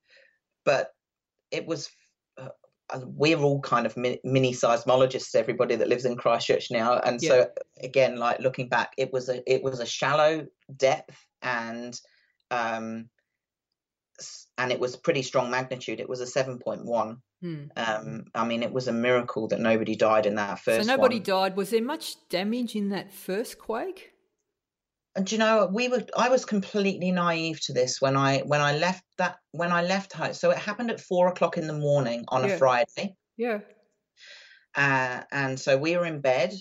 but it was we're all kind of mini seismologists everybody that lives in christchurch now and yeah. so again like looking back it was a it was a shallow depth and um and it was pretty strong magnitude it was a 7.1 hmm. um i mean it was a miracle that nobody died in that first so nobody one. died was there much damage in that first quake and you know we were i was completely naive to this when i when i left that when i left home so it happened at four o'clock in the morning on yeah. a friday. Yeah. Uh, and so we were in bed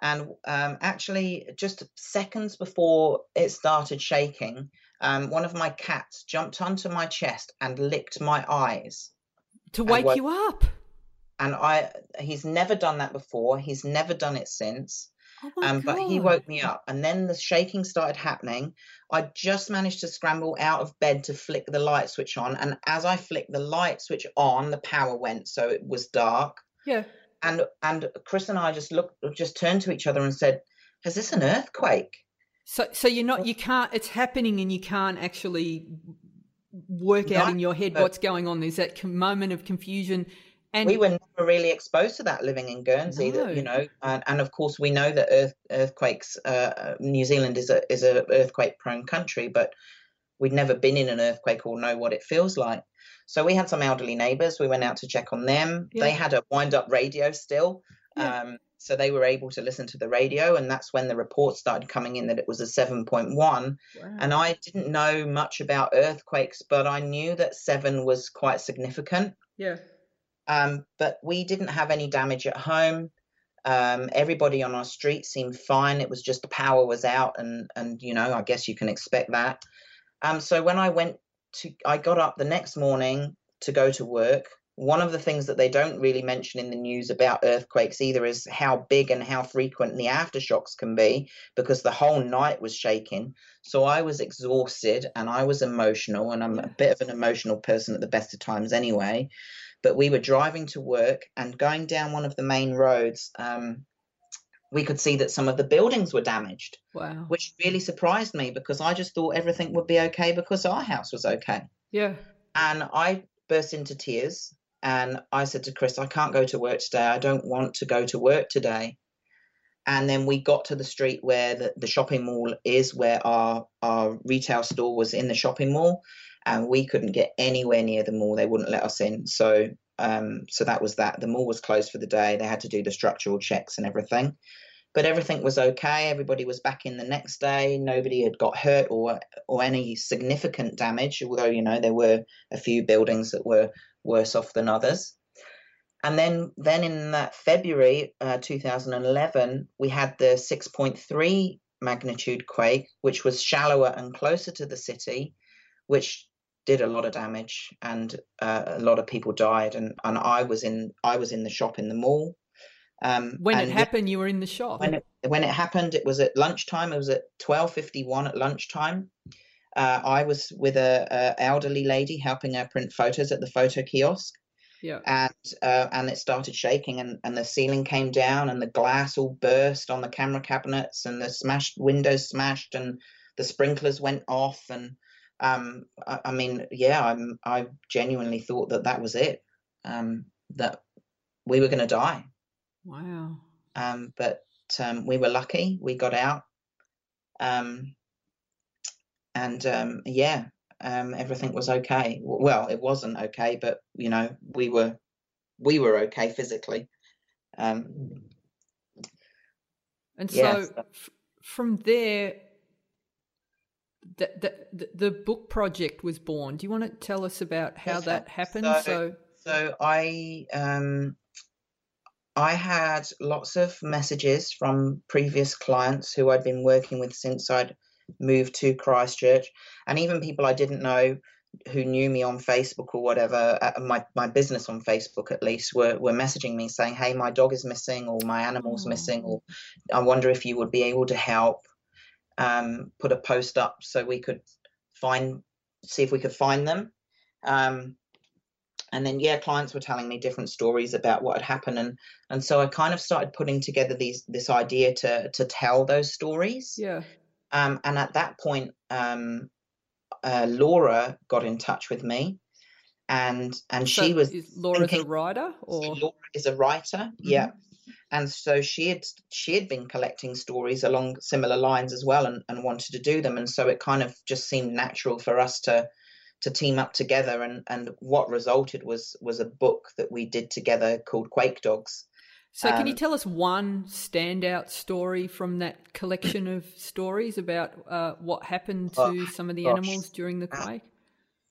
and um, actually just seconds before it started shaking um, one of my cats jumped onto my chest and licked my eyes to wake woke, you up? and i he's never done that before. He's never done it since Oh um, but he woke me up, and then the shaking started happening. I just managed to scramble out of bed to flick the light switch on, and as I flicked the light switch on, the power went, so it was dark. Yeah. And and Chris and I just looked, just turned to each other and said, "Is this an earthquake?" So so you're not, you can't. It's happening, and you can't actually work out in your head what's going on. There's that moment of confusion and we were never really exposed to that living in Guernsey. No. That you know, and, and, of course we know that earth, earthquakes. Uh, New Zealand is a is a earthquake prone country, but we'd never been in an earthquake or know what it feels like. So we had some elderly neighbours. We went out to check on them. Yeah. They had a wind up radio still. Yeah. Um, so they were able to listen to the radio, and that's when the report started coming in that it was a 7.1. Wow. And I didn't know much about earthquakes, but I knew that seven was quite significant. Yeah Um, but we didn't have any damage at home. Um, everybody on our street seemed fine. It was just the power was out, and and you know, I guess you can expect that. Um, so when I went to, I got up the next morning to go to work. One of the things that they don't really mention in the news about earthquakes either is how big and how frequent the aftershocks can be because the whole night was shaking. So I was exhausted and I was emotional, and I'm a bit of an emotional person at the best of times anyway. But we were driving to work and going down one of the main roads. Um, we could see that some of the buildings were damaged. Wow. Which really surprised me because I just thought everything would be okay because our house was okay. Yeah. And I burst into tears and I said to Chris, I can't go to work today. I don't want to go to work today. And then we got to the street where the, the shopping mall is, where our, our retail store was in the shopping mall. And we couldn't get anywhere near the mall. They wouldn't let us in. So um, so that was that. The mall was closed for the day. They had to do the structural checks and everything. But everything was okay. Everybody was back in the next day. Nobody had got hurt or or any significant damage, although you know there were a few buildings that were worse off than others. And then, then in that February uh, 2011, we had the 6.3 magnitude quake, which was shallower and closer to the city, which did a lot of damage, and uh, a lot of people died. And, and I was in I was in the shop in the mall. Um, when it happened, you were in the shop. When it, when it happened, it was at lunchtime. It was at 12:51 at lunchtime. Uh, I was with a, a, elderly lady helping her print photos at the photo kiosk. Yeah. And uh, and it started shaking, and, and the ceiling came down, and the glass all burst on the camera cabinets, and the smashed windows smashed, and the sprinklers went off, and um, I, I, mean, yeah, I'm I genuinely thought that that was it, um, that we were going to die. Wow. Um, but um, we were lucky; we got out. Um, and um, yeah, um, everything was okay. Well, it wasn't okay, but you know, we were we were okay physically. Um, and so, yeah, so. F- from there, the, the the book project was born. Do you want to tell us about how yes, that happened? So, so, so I um, I had lots of messages from previous clients who I'd been working with since I'd moved to Christchurch, and even people I didn't know who knew me on Facebook or whatever, uh, my my business on Facebook at least, were were messaging me saying, "Hey, my dog is missing, or my animal's oh. missing, or I wonder if you would be able to help." Um, put a post up so we could find, see if we could find them. Um, and then yeah, clients were telling me different stories about what had happened, and and so I kind of started putting together these this idea to to tell those stories. Yeah. Um, and at that point, um, uh, Laura got in touch with me, and and so she was Laura's thinking, a writer, or Laura is a writer, mm-hmm. yeah. And so she had she had been collecting stories along similar lines as well, and, and wanted to do them, and so it kind of just seemed natural for us to to team up together, and and what resulted was was a book that we did together called Quake Dogs, so, can you um, tell us one standout story from that collection of stories about uh, what happened to oh, some of the gosh. animals during the quake?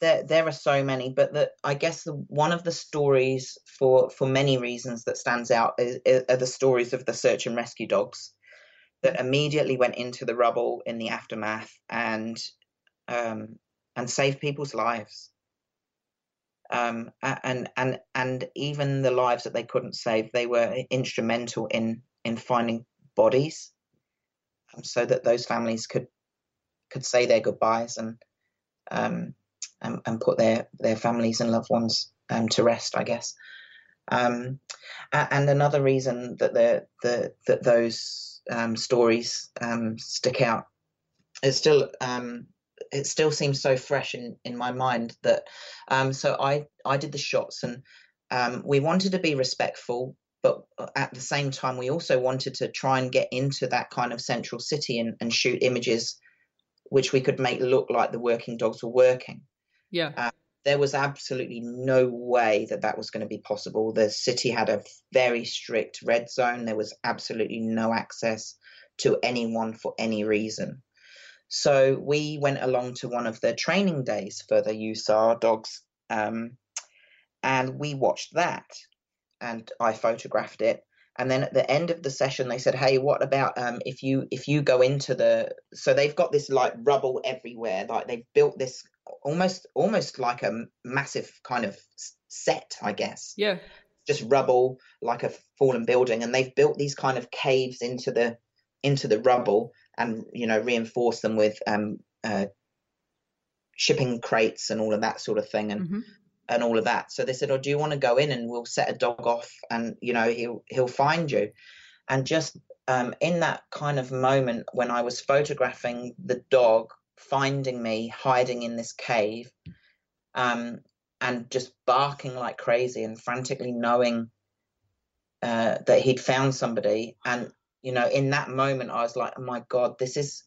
There, there are so many, but I guess the, one of the stories, for for many reasons, that stands out is, is, are the stories of the search and rescue dogs that immediately went into the rubble in the aftermath and um, and saved people's lives. Um, and and and even the lives that they couldn't save, they were instrumental in in finding bodies, um, so that those families could could say their goodbyes and um, and, put their their families and loved ones um, to rest, I guess. Um, and another reason that the the that those um, stories um, stick out is still um, it still seems so fresh in in my mind that um, so I I did the shots and we wanted to be respectful, but uh, at the same time we also wanted to try and get into that kind of central city and, and shoot images which we could make look like the working dogs were working. Yeah. Uh, there was absolutely no way that that was going to be possible. The city had a very strict red zone. There was absolutely no access to anyone for any reason. So we went along to one of the training days for the USAR dogs. Um, and we watched that, and I photographed it. And then at the end of the session, they said, "Hey, what about um, if you if you go into the so they've got this like rubble everywhere, like they've built this almost almost like a massive kind of set, I guess. Yeah, just rubble like a fallen building, and they've built these kind of caves into the into the rubble, and you know reinforce them with um, uh, shipping crates and all of that sort of thing, and mm-hmm and all of that. So they said, "Oh, do you want to go in and we'll set a dog off, and you know he'll he'll find you." And just um, in that kind of moment when I was photographing the dog finding me hiding in this cave, um, and just barking like crazy and frantically knowing uh, that he'd found somebody, and you know, in that moment, I was like, "Oh my god, this is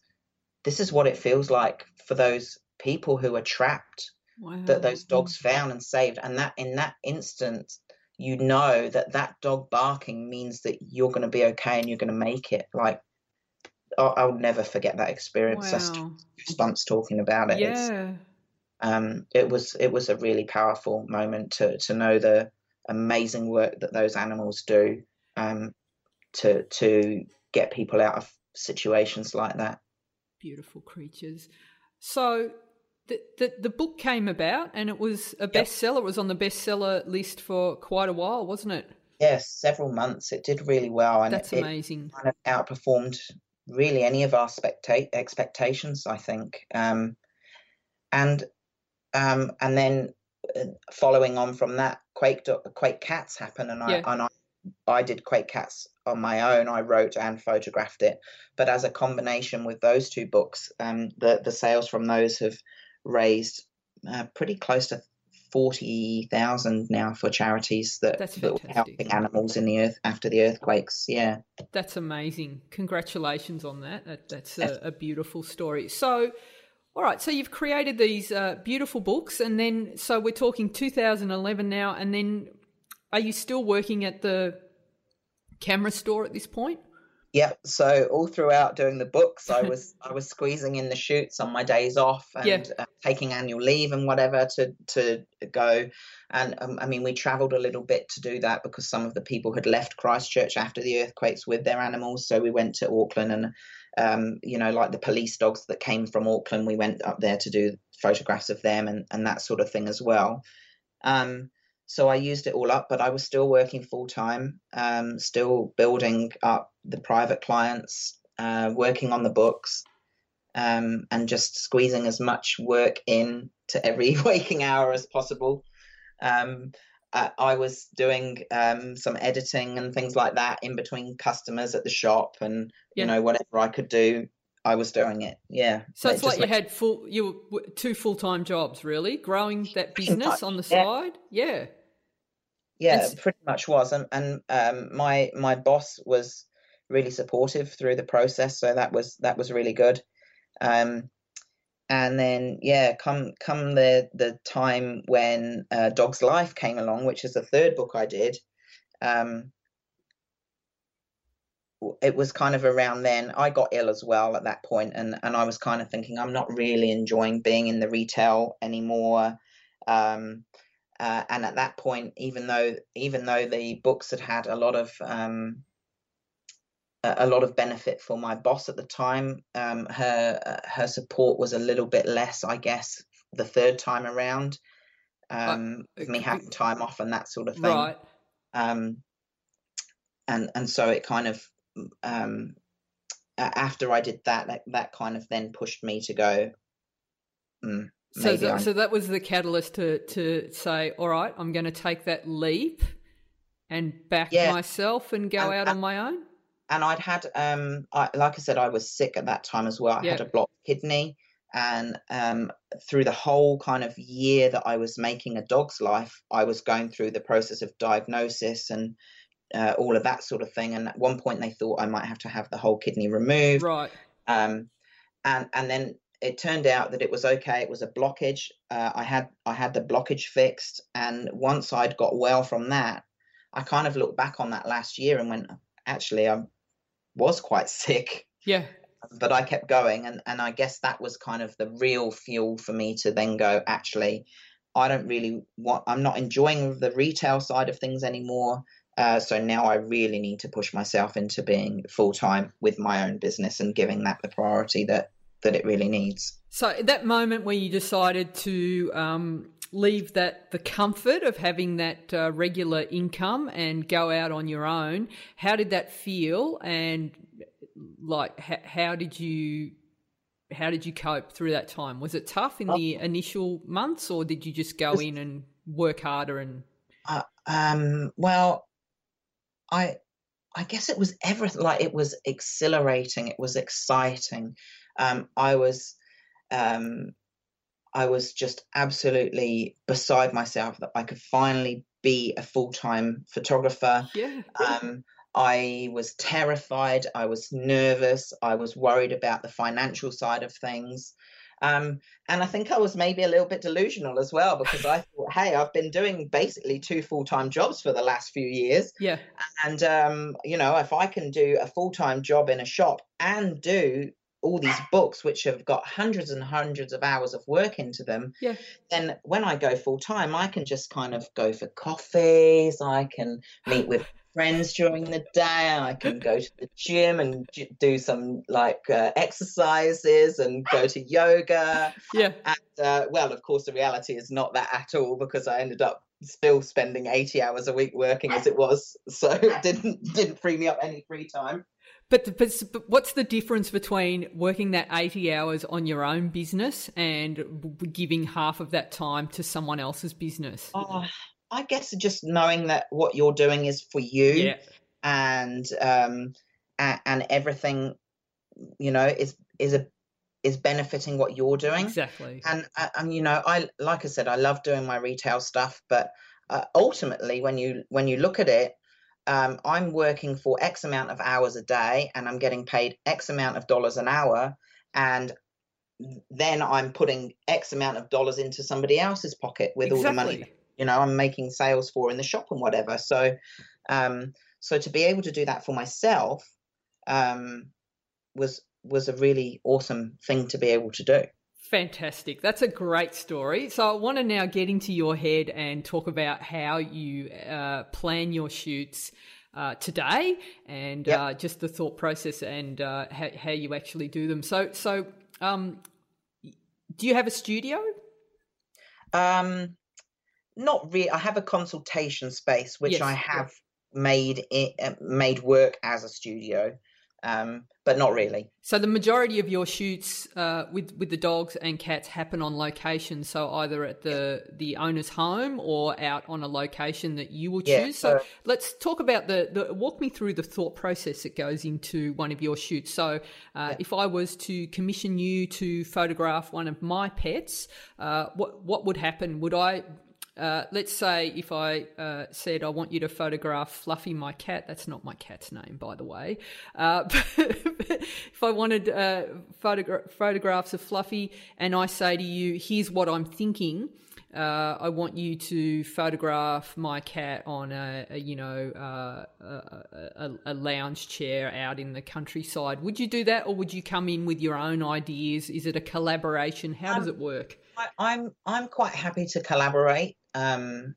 this is what it feels like for those people who are trapped." wow. that those dogs found and saved and that in that instant you know that that dog barking means that you're going to be okay and you're going to make it like I'll, I'll never forget that experience wow. that's goosebumps talking about it yeah um it was it was a really powerful moment to to know the amazing work that those animals do um to to get people out of situations like that beautiful creatures so the, the, the book came about and it was a bestseller. It was on the bestseller list for quite a while, wasn't it? Yes, several months. It did really well, and that's it, amazing. It kind of outperformed really any of our expectations, I think. Um, and um, and then uh, following on from that, Quake Quake Cats happened, and I yeah. and I I did Quake Cats on my own. I wrote and photographed it, but as a combination with those two books, um, the the sales from those have raised uh, pretty close to forty thousand now for charities that, That's that were helping animals in the earth after the earthquakes. Yeah, that's amazing. Congratulations on that. that that's a, a, beautiful story. So, all right, so you've created these uh, beautiful books, and then so we're talking 2011 now, and then are you still working at the camera store at this point? Yep. So all throughout doing the books, I was I was squeezing in the shoots on my days off and yeah. uh, taking annual leave and whatever to to go. And um, I mean, we travelled a little bit to do that because some of the people had left Christchurch after the earthquakes with their animals. So we went to Auckland and um, you know, like the police dogs that came from Auckland, we went up there to do photographs of them and and that sort of thing as well. Um, so I used it all up, but I was still working full time, um, still building up the private clients, uh, working on the books, um, and just squeezing as much work in to every waking hour as possible. Um, I, I was doing um, some editing and things like that in between customers at the shop, and yeah. you know whatever I could do I was doing it. Yeah. So it's like you had full, you were two full time jobs, really, growing that business on the side. Yeah. Yeah, pretty much was, and and um, my my boss was really supportive through the process, so that was that was really good. Um, and then yeah, come come the the time when uh, Dog's Life came along, which is the third book I did. Um, it was kind of around then I got ill as well at that point and and I was kind of thinking I'm not really enjoying being in the retail anymore um, uh, and at that point, even though even though the books had had a lot of um, a lot of benefit for my boss at the time, um, her uh, her support was a little bit less, I guess, the third time around. Um, uh, me having time off and that sort of thing. Right. Um, and and so it kind of um, after I did that, that, that kind of then pushed me to go. Mm, so, so, so, that was the catalyst to to say, all right, I'm going to take that leap and back yeah. myself and go and, out and, on my own. And I'd had, um, I, like I said, I was sick at that time as well. I had a blocked kidney, and um, through the whole kind of year that I was making a dog's life, I was going through the process of diagnosis and uh, all of that sort of thing. And at one point, they thought I might have to have the whole kidney removed. Right. Um, and and then it turned out that it was okay. It was a blockage. Uh, I had I had the blockage fixed, and once I'd got well from that, I kind of looked back on that last year and went, actually, I was quite sick. Yeah. But I kept going, and and I guess that was kind of the real fuel for me to then go. Actually, I don't really want. I'm not enjoying the retail side of things anymore. Uh, so now I really need to push myself into being full time with my own business and giving that the priority that that it really needs. So that moment when you decided to um, leave that the comfort of having that uh, regular income and go out on your own, how did that feel? And like, h- how did you how did you cope through that time? Was it tough in the initial months, or did you just go in and work harder and? Uh, um, well, I I guess it was everything. Like it was exhilarating. It was exciting. Um, I was um, I was just absolutely beside myself that I could finally be a full time photographer. Yeah. Um, I was terrified. I was nervous. I was worried about the financial side of things. Um, and I think I was maybe a little bit delusional as well because I thought, hey, I've been doing basically two full time jobs for the last few years. Yeah. And, um, you know, if I can do a full time job in a shop and do all these books which have got hundreds and hundreds of hours of work into them yeah. then when i go full time i can just kind of go for coffees i can meet with friends during the day. I can go to the gym and do some like uh, exercises and go to yoga. Yeah. And uh, well, of course, the reality is not that at all because I ended up still spending 80 hours a week working as it was. So it didn't didn't free me up any free time. But, but, but what's the difference between working that 80 hours on your own business and giving half of that time to someone else's business? Oh, I guess just knowing that what you're doing is for you yeah. and um and, and everything you know is is a is benefiting what you're doing exactly and uh, and you know I like I said I love doing my retail stuff but uh, ultimately when you when you look at it um, I'm working for X amount of hours a day and I'm getting paid X amount of dollars an hour and then I'm putting X amount of dollars into somebody else's pocket with exactly. all the money you know i'm making sales for in the shop and whatever so um so to be able to do that for myself um was was a really awesome thing to be able to do Fantastic. That's a great story. So, I want to now get into your head and talk about how you uh, plan your shoots uh, today and yep. uh, just the thought process and uh, how, how, you actually do them. So, so um, do you have a studio? Um, not really. I have a consultation space which yes, I have yeah. made it uh, made work as a studio, um, but not really. So the majority of your shoots uh, with with the dogs and cats happen on location. So either at the the owner's home or out on a location that you will choose. Yeah, so, so let's talk about the, the walk me through the thought process that goes into one of your shoots. So uh, yeah. if I was to commission you to photograph one of my pets, uh, what what would happen? Would I uh, let's say if I uh, said I want you to photograph Fluffy, my cat. That's not my cat's name, by the way. Uh, if I wanted uh, photogra- photographs of Fluffy, and I say to you, "Here's what I'm thinking." Uh, I want you to photograph my cat on a, a you know uh, a, a, lounge chair out in the countryside. Would you do that, or would you come in with your own ideas? Is it a collaboration? How um, does it work? I, I'm I'm quite happy to collaborate. Um,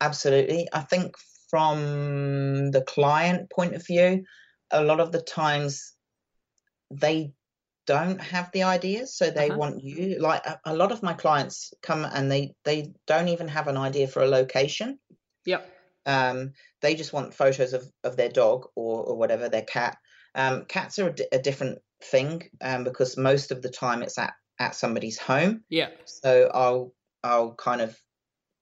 absolutely. I think from the client point of view, a lot of the times they don't have the ideas so they uh-huh. want you like a, a, lot of my clients come and they they don't even have an idea for a location. Yep. Um they just want photos of of their dog or or whatever their cat. Um cats are a, a different thing um because most of the time it's at at somebody's home. Yeah. So i'll i'll kind of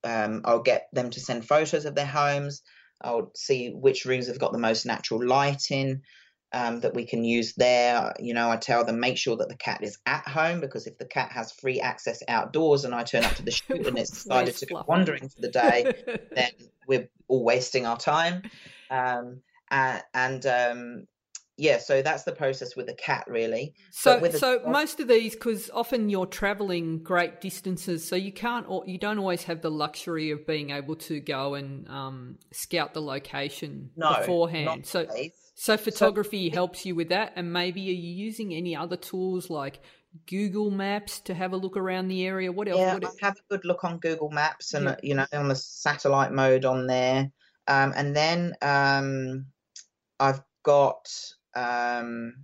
um, I'll get them to send photos of their homes. I'll see which rooms have got the most natural lighting um, that we can use there. You know, I tell them make sure that the cat is at home because if the cat has free access outdoors and I turn up to the shoot and it's decided to go wandering for the day, then we're all wasting our time. Um, and, and um, yeah, so that's the process with the cat, really. So, so most of these, because often you're traveling great distances, so you can't, or you don't always have the luxury of being able to go and um, scout the location no, beforehand. So, so photography so, helps you with that. And maybe are you using any other tools like Google Maps to have a look around the area? What else? Yeah, what have a good look on Google Maps and yeah. you know on the satellite mode on there, um, and then um, I've got um,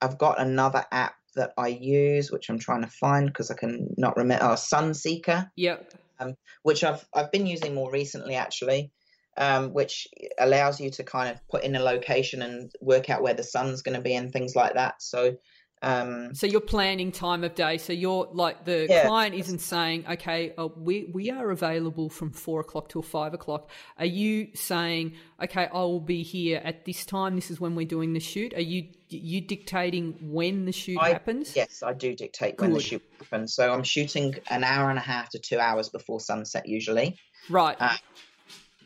I've got another app that I use, which I'm trying to find because I can not remember. Oh, Sunseeker. Yep. Um, which I've I've been using more recently actually, um, which allows you to kind of put in a location and work out where the sun's going to be and things like that. So um, so you're planning time of day. So you're like the yeah. client isn't saying, okay, uh, we we are available from four o'clock till five o'clock. Are you saying, okay, I will be here at this time. This is when we're doing the shoot. Are you you dictating when the shoot I, happens? Yes, I do dictate Good. when the shoot happens. So I'm shooting an hour and a half to two hours before sunset usually. Right. Uh,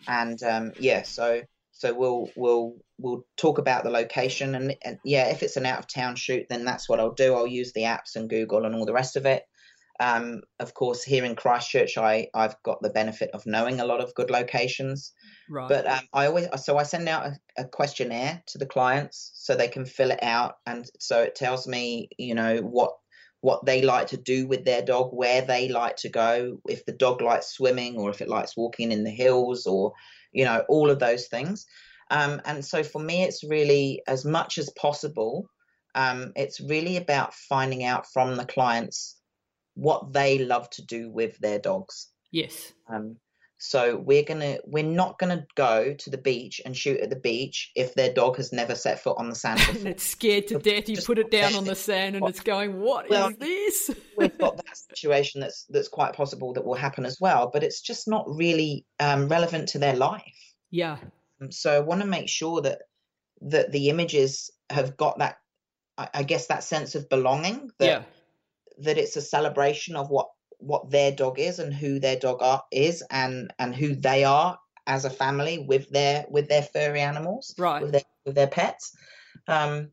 and um, yeah, so so we'll we'll we'll talk about the location and, and yeah, if it's an out of town shoot, then that's what I'll do. I'll use the apps and Google and all the rest of it. Um, of course, here in Christchurch, I I've got the benefit of knowing a lot of good locations. Right. But um, I always so I send out a, a, questionnaire to the clients so they can fill it out, and so it tells me, you know, what what they like to do with their dog, where they like to go, if the dog likes swimming or if it likes walking in the hills, or you know, all of those things. Um, and so for me, it's really as much as possible. Um, it's really about finding out from the clients what they love to do with their dogs. Yes. Um, so we're gonna we're not gonna go to the beach and shoot at the beach if their dog has never set foot on the sand. and it's scared to death. You put it down on the sand and it's going, "What well, is this?" we've got that situation that's that's quite possible that will happen as well, but it's just not really um, relevant to their life. Yeah. Um, so I want to make sure that that the images have got that, I, I guess, that sense of belonging. That, yeah. That it's a celebration of what what their dog is and who their dog are, is and and who they are as a family with their with their furry animals, right? With their with their pets. Um,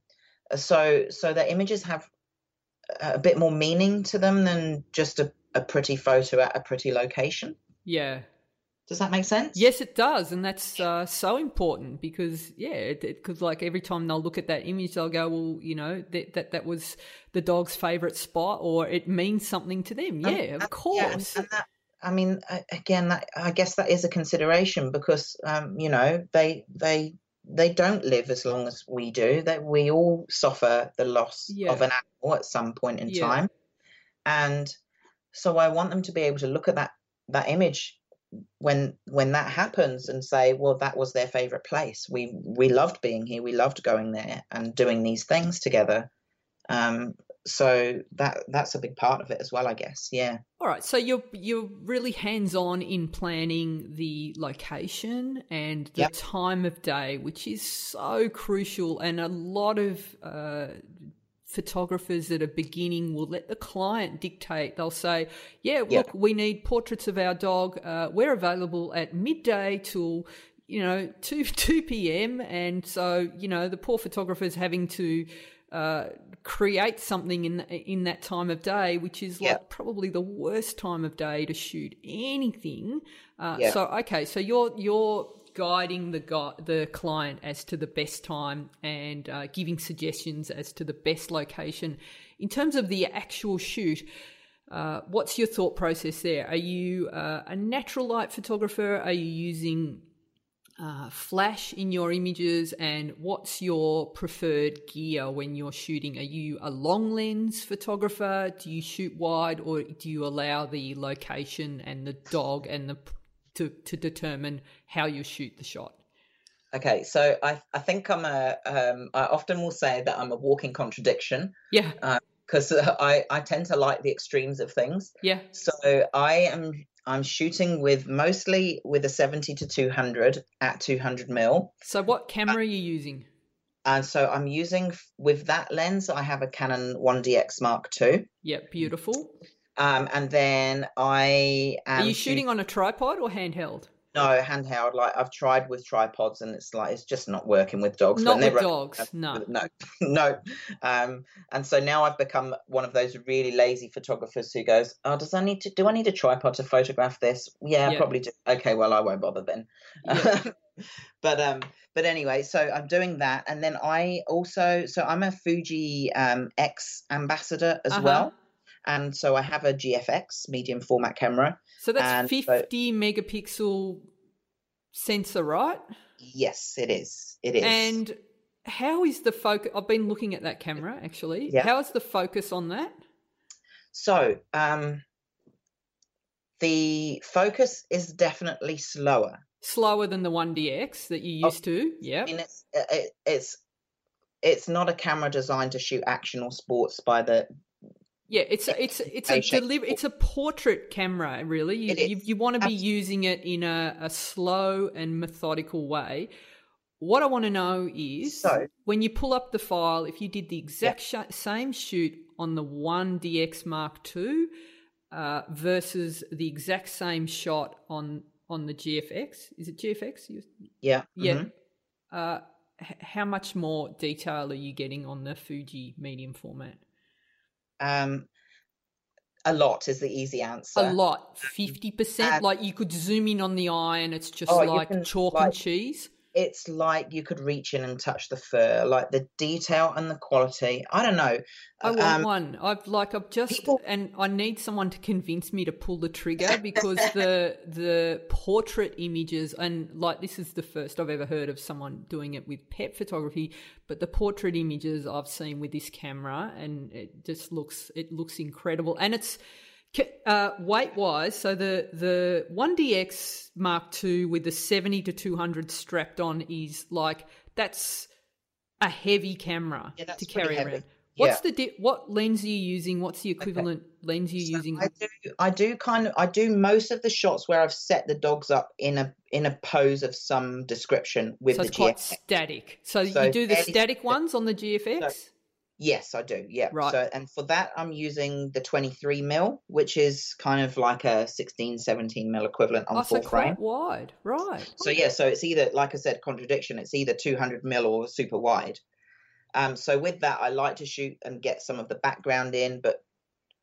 so so the images have a bit more meaning to them than just a, a pretty photo at a pretty location. Yeah, does that make sense? Yes, it does, and that's uh, so important because yeah, because like every time they'll look at that image, they'll go, well, you know, that that, that was the dog's favorite spot, or it means something to them. Yeah, of course. Yeah, and, and that, I mean, again, that, I guess that is a consideration because um, you know they they they don't live as long as we do. That we all suffer the loss yeah. of an animal at some point in yeah. time, and so I want them to be able to look at that that image when when that happens and say well that was their favorite place. We we loved being here. We loved going there and doing these things together. Um, so that that's a big part of it as well i guess. Yeah. All right. So you're you're really hands on in planning the location and the yep. time of day which is so crucial and a lot of uh, photographers that are beginning will let the client dictate. They'll say, "Yeah, look, we need portraits of our dog. Uh, we're available at midday till." You know, two two p.m. and so you know the poor photographer's having to uh, create something in in that time of day, which is like probably the worst time of day to shoot anything. Uh, So okay, so you're you're guiding the the client as to the best time and uh, giving suggestions as to the best location. In terms of the actual shoot, uh, what's your thought process there? Are you uh, a natural light photographer? Are you using uh, flash in your images? And what's your preferred gear when you're shooting? Are you a long lens photographer? Do you shoot wide, or do you allow the location and the dog and the to to determine how you shoot the shot? Okay, so I I think I'm a um, I often will say that I'm a walking contradiction. Yeah. Because uh, I I tend to like the extremes of things. Yeah. So I am I'm shooting with mostly with a 70 to 200 at 200 mil. So what camera uh, are you using? And so I'm using with that lens. I have a Canon 1DX Mark II. Yeah, beautiful. Um, and then I am. Are you shooting on a tripod or handheld? No, handheld. Like I've tried with tripods, and it's like it's just not working with dogs. Not with dogs. No, no, no. Um, and so now I've become one of those really lazy photographers who goes, "Oh, does I need to? Do I need a tripod to photograph this? Yeah, yeah. Probably do. Okay, well, I won't bother then." Yeah. but um but anyway so i'm doing that and then i also so i'm a fuji um x ambassador as uh-huh. well and so i have a gfx medium format camera. So that's 50 so, megapixel sensor right? Yes it is. It is. And how is the focus i've been looking at that camera actually. Yeah. how is the focus on that? So um the focus is definitely slower. Slower than the 1DX that you used oh, to. Yeah. it's, it, it's it's not a camera designed to shoot action or sports by the yeah, it's a, it's it's a deliver it's a portrait camera really. You you, you, want to be using it in a, a slow and methodical way. What I want to know is so, when you pull up the file, if you did the exact yeah. sh- same shoot on the 1DX Mark II uh, versus the exact same shot on on the GFX. Is it GFX? Yeah. Yeah. Mm-hmm. Uh, h- how much more detail are you getting on the Fuji medium format? Um, a lot is the easy answer. A lot, fifty percent. Like you could zoom in on the eye, and it's just oh, like chalk like, and cheese it's like you could reach in and touch the fur, like the detail and the quality. I don't know. I want um, one. I've like I've just people... and I need someone to convince me to pull the trigger because the the portrait images and like this is the first I've ever heard of someone doing it with pet photography, but the portrait images I've seen with this camera and it just looks it looks incredible and it's uh, weight wise, so the the one DX Mark II with the seventy to two hundred strapped on is like that's a heavy camera yeah, to carry around. What's yeah. the di- what lens are you using? What's the equivalent okay. lens you're so using? I do I do kind of I do most of the shots where I've set the dogs up in a in a pose of some description with so the it's quite static. So, so, you do the static ones on the GFX. So, Yes, I do. Yeah. Right. So, and for that, I'm using the 23 mil, which is kind of like a 16, 17 mil equivalent on oh, full so frame. wide. Right. So, yeah. So it's either, like I said, contradiction. It's either 200 mil or super wide. Um, so with that, I like to shoot and get some of the background in, but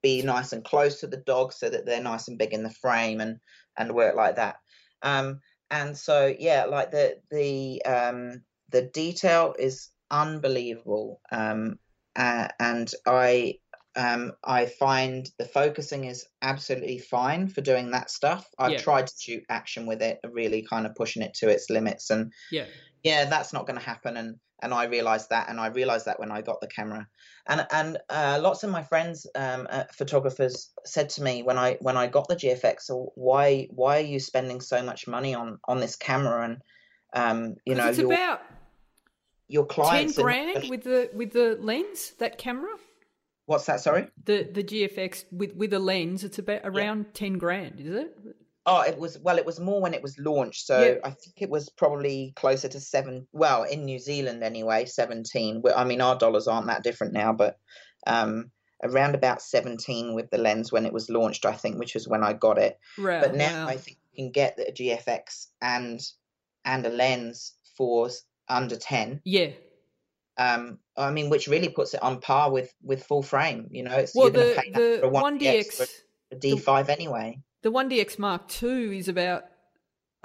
be nice and close to the dog so that they're nice and big in the frame and and work like that. Um, and so yeah, like the the um, the detail is unbelievable. Um, uh, and I um, I find the focusing is absolutely fine for doing that stuff. I've yeah. tried to shoot action with it, really kind of pushing it to its limits, and yeah, yeah, that's not going to happen. And and I realized that, and I realized that when I got the camera, and and uh, lots of my friends, um, uh, photographers, said to me when I when I got the GFX, so why why are you spending so much money on on this camera? And um, you know, it's about your clients ten grand with the with the lens that camera. What's that? Sorry. The the GFX with with a lens. It's about around yeah. ten grand, is it? Oh, it was well. It was more when it was launched, so yeah. I think it was probably closer to seven. Well, in New Zealand anyway, seventeen. I mean, our dollars aren't that different now, but um, around about seventeen with the lens when it was launched, I think, which was when I got it. Right. But now wow. I think you can get a GFX and and a lens for under 10 yeah. Um i mean which really puts it on par with with full frame you know? It's well the the 1dx a d5 the, anyway. the 1dx mark ii is about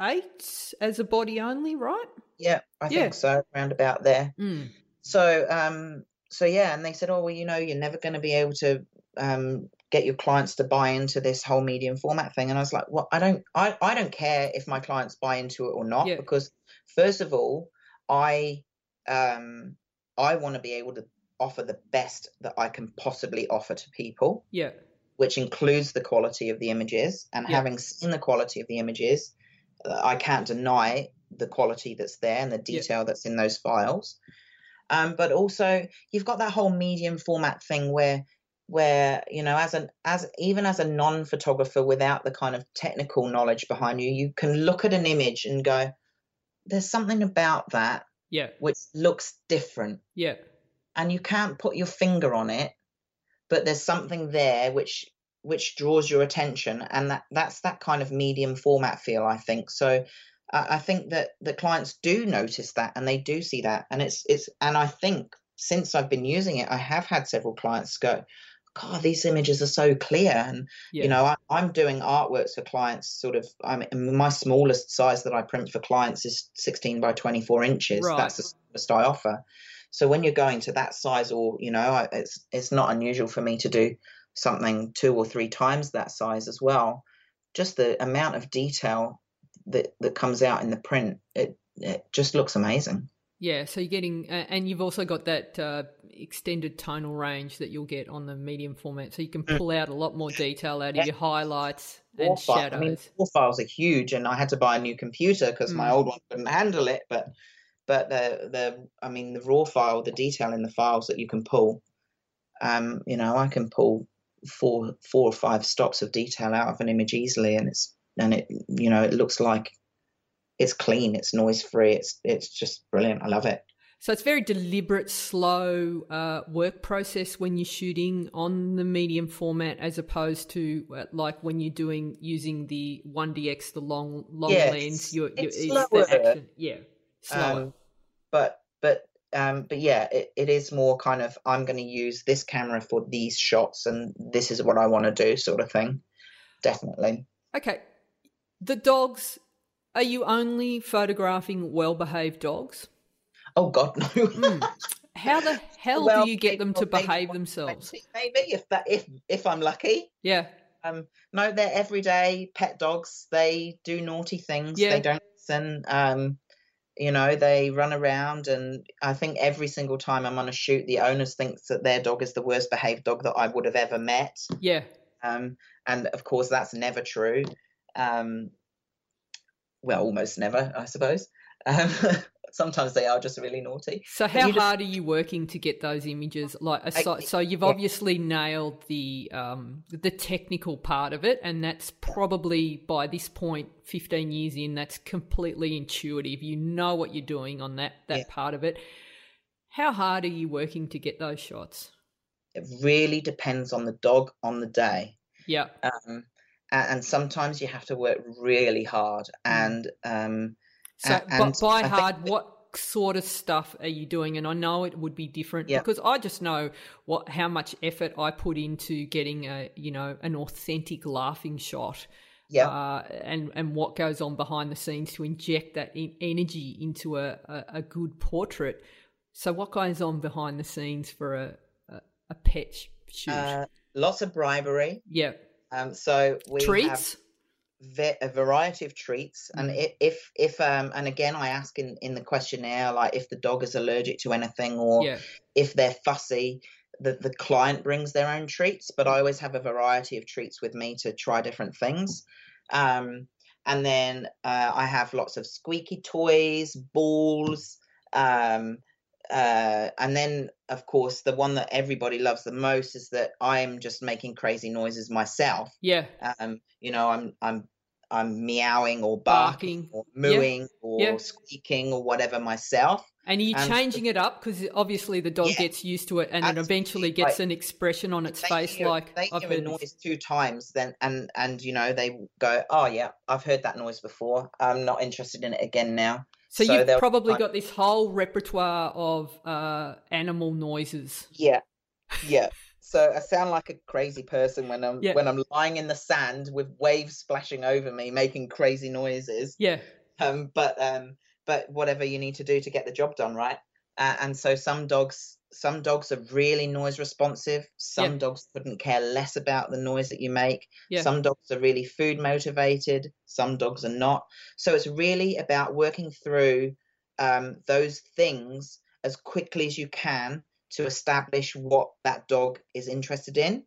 eight as a body only right? Yeah i yeah. think so around about there. Mm. so um so yeah and they said oh well you know you're never going to be able to um get your clients to buy into this whole medium format thing. And i was like well i don't i, I don't care if my clients buy into it or not yeah. because first of all I um I want to be able to offer the best that I can possibly offer to people. Yeah. Which includes the quality of the images and yeah. having seen the quality of the images, uh, I can't deny the quality that's there and the detail yeah. that's in those files. Um, but also you've got that whole medium format thing where where you know as an as even as a non-photographer without the kind of technical knowledge behind you you can look at an image and go there's something about that yeah. which looks different. Yeah. And you can't put your finger on it but there's something there which which draws your attention. And that that's that kind of medium format feel i think. So uh, i think that the clients do notice that and they do see that. And it's it's and i think since i've been using it i have had several clients go God, these images are so clear. And, yeah. you know, I, am doing artworks for clients sort of, I mean, my smallest size that I print for clients is 16 by 24 inches. Right. That's the smallest I offer. So when you're going to that size or, you know, it's, it's not unusual for me to do something two or three times that size as well. Just the amount of detail that, that comes out in the print, it, it just looks amazing. Yeah, so you're getting, uh, and you've also got that uh, extended tonal range that you'll get on the medium format, so you can mm. pull out a lot more detail out of your highlights and shadows. I mean, raw files are huge, and I had to buy a new computer because mm. my old one couldn't handle it. But, but the the, I mean, the raw file, the detail in the files that you can pull, um, you know, I can pull four four or five stops of detail out of an image easily, and it's and it, you know, it looks like it's clean, it's noise free, it's it's just brilliant. I love it. So it's very deliberate, slow uh, work process when you're shooting on the medium format, as opposed to uh, like when you're doing using the one DX, the long long yes, lens. You're, you're it's slower. Action, yeah, slower. Um, but but um, but yeah, it, it is more kind of I'm going to use this camera for these shots, and this is what I want to do, sort of thing. Definitely. Okay, the dogs are you only photographing well behaved dogs? Oh, God, no. mm. How the hell well, do you get them to behave themselves? Maybe if that if if I'm lucky. Yeah. Um, no, they're everyday pet dogs. They do naughty things. Yeah. They don't listen. Um, you know, they run around, and I think every single time I'm on a shoot, the owners thinks that their dog is the worst behaved dog that I would have ever met. Yeah. Um, and of course, that's never true. Um, well, almost never, I suppose. Um, sometimes they are just really naughty. So, how hard just... are you working to get those images? Like, so, so you've yeah. obviously nailed the um, the technical part of it, and that's probably by this point, fifteen years in, that's completely intuitive. You know what you're doing on that that yeah. part of it. How hard are you working to get those shots? It really depends on the dog on the day. Yeah. Um, and sometimes you have to work really hard mm. and um so and by hard what sort of stuff are you doing? And i know it would be different yep. because i just know what how much effort i put into getting a you know an authentic laughing shot yeah. uh, and and what goes on behind the scenes to inject that energy into a, a, a, good portrait. So what goes on behind the scenes for a a, a pet shoot? Uh, lots of bribery. Yeah um, so we treats. have a variety of treats, and mm. if if um, and again, I ask in in the questionnaire like if the dog is allergic to anything or yeah. if they're fussy. The, the client brings their own treats, but I always have a variety of treats with me to try different things. Um, and then uh, I have lots of squeaky toys, balls, um, uh, and then of course the one that everybody loves the most is that i'm just making crazy noises myself. Yeah. Um you know i'm i'm i'm meowing or barking, barking. or mooing yeah. or yeah. squeaking or whatever myself. And are you um, changing it up because obviously the dog yeah, gets used to it and it eventually gets like, an expression on its face hear, like they I've hear a noise two times then and and you know they go oh yeah i've heard that noise before. I'm not interested in it again now so, so you've probably got this whole repertoire of uh, animal noises. Yeah, yeah. so I sound like a crazy person when I'm yeah. when I'm lying in the sand with waves splashing over me, making crazy noises. Yeah. Um, but um, but whatever you need to do to get the job done, right? Uh, and so some dogs some dogs are really noise responsive. Some yeah. dogs couldn't care less about the noise that you make. Yeah. some dogs are really food motivated. Some dogs are not. So it's really about working through um, those things as quickly as you can to establish what that dog is interested in.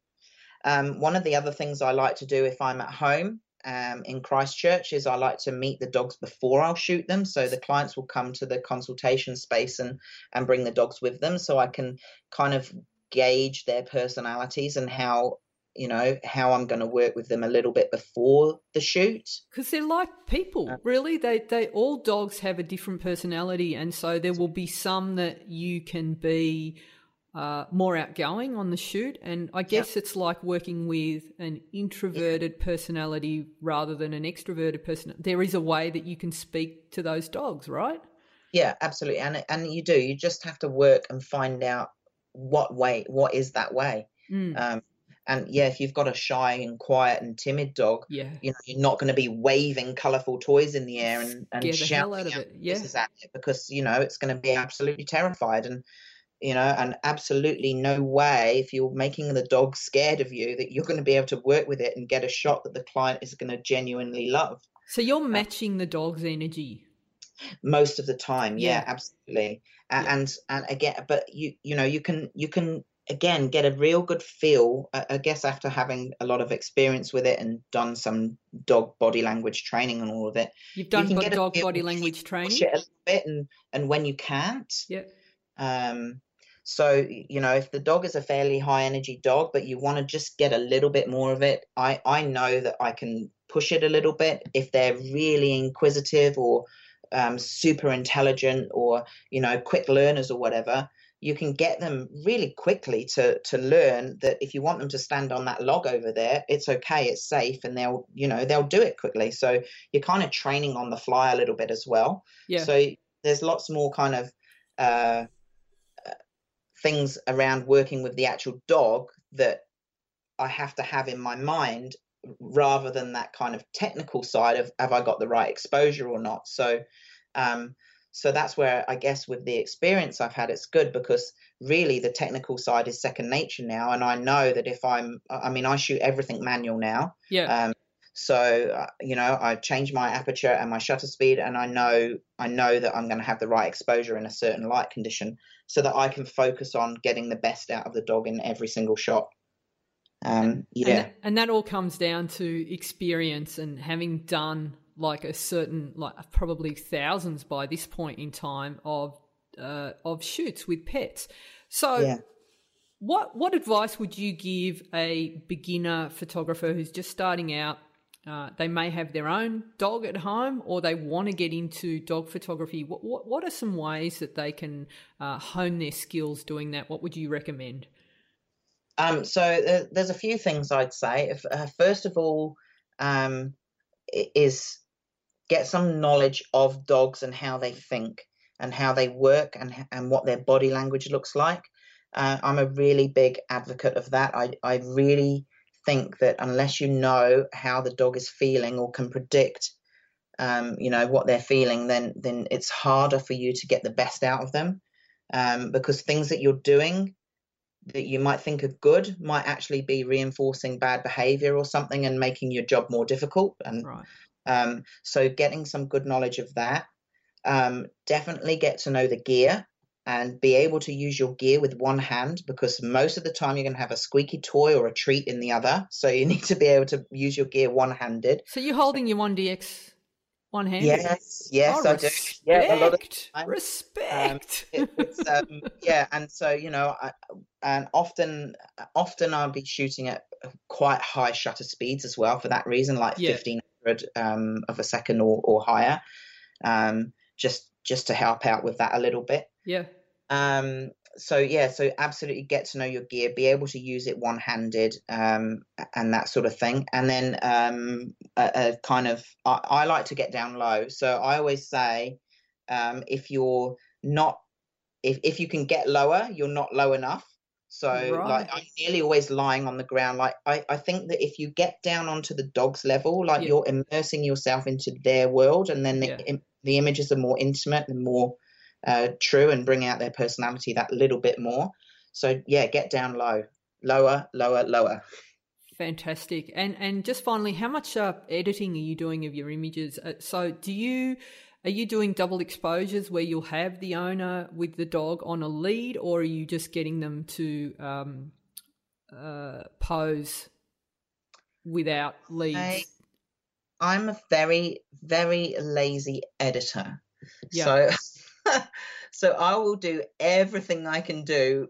Um, one of the other things i like to do if i'm at home um, in Christchurch is I like to meet the dogs before I'll shoot them. So the clients will come to the consultation space and and bring the dogs with them, so I can kind of gauge their personalities and how you know how I'm going to work with them a little bit before the shoot. Because they're like people really. They they all dogs have a different personality and so there will be some that you can be uh, more outgoing on the shoot. And I guess yep. it's like working with an introverted yeah. personality rather than an extroverted person. There is a way that you can speak to those dogs, right? Yeah, absolutely. And and you do. You just have to work and find out what way, what is that way. Mm. Um, and yeah, if you've got a shy and quiet and timid dog, yeah, you know, you're not going to be waving colourful toys in the air and, and shouting out, it. Yeah. at it because you know it's going to be absolutely terrified and you know, and absolutely no way if you're making the dog scared of you that you're going to be able to work with it and get a shot that the client is going to genuinely love. So you're uh matching the dog's energy most of the time. Yeah, yeah absolutely. Yeah. And and again, but you you know you can you can again get a real good feel i guess after having a lot of experience with it and done some dog body language training and all of it you've done you dog body language training a little bit and and when you can't yeah um so you know if the dog is a fairly high energy dog but you want to just get a little bit more of it i i know that i can push it a little bit. If they're really inquisitive or um, super intelligent or you know quick learners or whatever you can get them really quickly to to learn that if you want them to stand on that log over there it's okay it's safe and they'll you know they'll do it quickly. So you're kind of training on the fly a little bit as well. Yeah. So there's lots more kind of uh, uh things around working with the actual dog that i have to have in my mind rather than that kind of technical side of have i got the right exposure or not so um, so that's where I guess with the experience I've had, it's good because really the technical side is second nature now, and I know that if I'm, I mean, I shoot everything manual now. Yeah. Um, so uh, you know, I change my aperture and my shutter speed, and I know I know that I'm going to have the right exposure in a certain light condition, so that I can focus on getting the best out of the dog in every single shot. Um, yeah, and, and that all comes down to experience and having done like a certain like probably thousands by this point in time of uh, of shoots with pets. So yeah. what what advice would you give a beginner photographer who's just starting out? Uh, they may have their own dog at home, or they want to get into dog photography. What what, what are some ways that they can uh, hone their skills doing that? What would you recommend? Um, so uh, there's a few things I'd say. If, uh, first of all, um, is get some knowledge of dogs and how they think and how they work and and what their body language looks like. I'm a really big advocate of that. I I really think that unless you know how the dog is feeling or can predict, um, you know what they're feeling, then then it's harder for you to get the best out of them, um, because things that you're doing that you might think are good might actually be reinforcing bad behavior or something and making your job more difficult. And right. Um, so getting some good knowledge of that. Um, definitely get to know the gear and be able to use your gear with one hand because most of the time you're going to have a squeaky toy or a treat in the other. So you need to be able to use your gear one handed. So you're holding your 1DX one hand? Yes, yes, oh, I respect, do. Yeah, a lot of time. respect. Um, it, it's, um, yeah, and so you know, I, and often, often I'll be shooting at quite high shutter speeds as well for that reason, like yeah. 15 um, of a second or, or higher, um, just just to help out with that a little bit. Yeah. Um, so yeah, so absolutely get to know your gear, be able to use it one handed, um, and that sort of thing. And then um, a, a kind of, I, I, like to get down low. So I always say, um, if you're not, if if you can get lower, you're not low enough. So right. like I'm nearly always lying on the ground. Like I, I think that if you get down onto the dog's level, like yeah. you're immersing yourself into their world and then the, yeah. the images are more intimate and more uh, true and bring out their personality that little bit more. So yeah, get down low, lower, lower, lower. Fantastic. And and just finally, how much uh, editing are you doing of your images? Uh, so do you are you doing double exposures where you'll have the owner with the dog on a lead, or are you just getting them to um, uh, pose without leads? I, I'm a very, very lazy editor. Yeah. So, so I will do everything I can do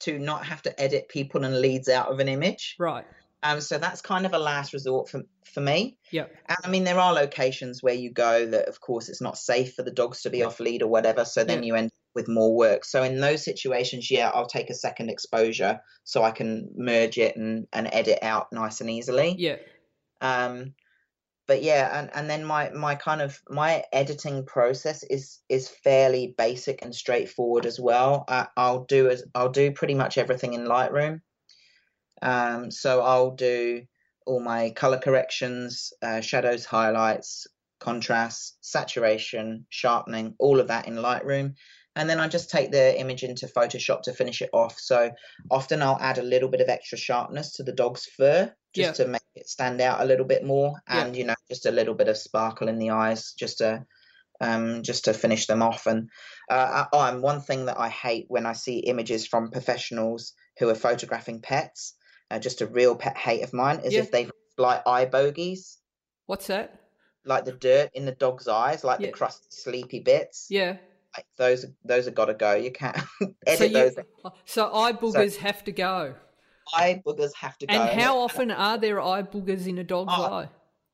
to not have to edit people and leads out of an image. Right. Um, so that's kind of a last resort for for me. Yeah. And I mean, there are locations where you go that, of course, it's not safe for the dogs to be off lead or whatever. So then yeah. you end with more work. So in those situations, yeah, I'll take a second exposure so I can merge it and and edit out nice and easily. Yeah. Um, but yeah, and, and then my my kind of my editing process is is fairly basic and straightforward as well. I, I'll do as I'll do pretty much everything in Lightroom. Um, so I'll do all my color corrections, uh, shadows, highlights, contrast, saturation, sharpening, all of that in Lightroom. And then I just take the image into Photoshop to finish it off. So often I'll add a little bit of extra sharpness to the dog's fur just yeah. to make it stand out a little bit more. And, yeah. you know, just a little bit of sparkle in the eyes just to um, just to finish them off. And uh, oh, and one thing that I hate when I see images from professionals who are photographing pets, uh, just a real pet hate of mine, is yeah. if they like eye bogies. What's that? Like the dirt in the dog's eyes, like yeah. the crusty, sleepy bits. Yeah. Those, those have got to go. You can't edit so you, those. So eye boogers so, have to go. Eye boogers have to go. And how often are there eye boogers in a dog's oh, eye?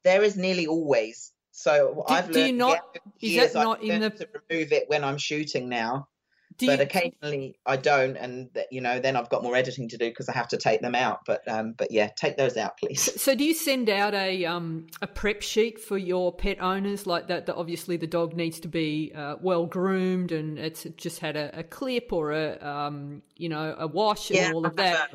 There is nearly always. So do, I've learned. Do you not? Is that not in the to remove it when I'm shooting now? Do but you... occasionally I don't, and you know, then I've got more editing to do because I have to take them out. But um, but yeah, take those out, please. So, do you send out a um a prep sheet for your pet owners like that? That obviously the dog needs to be uh, well groomed and it's just had a, a clip or a um you know a wash and yeah, all of that.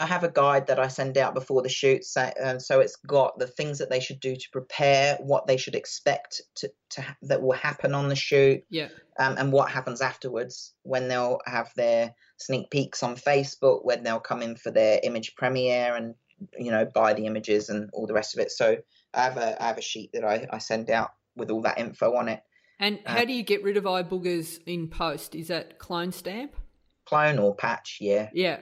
I have a guide that I send out before the shoot, so, um, so it's got the things that they should do to prepare, what they should expect to, to that will happen on the shoot, yeah, um, and what happens afterwards when they'll have their sneak peeks on Facebook, when they'll come in for their image premiere and you know buy the images and all the rest of it. So I have a I have a sheet that I, I send out with all that info on it. And how do you get rid of eye boogers in post? Is that clone stamp? Clone or patch, yeah. Yeah.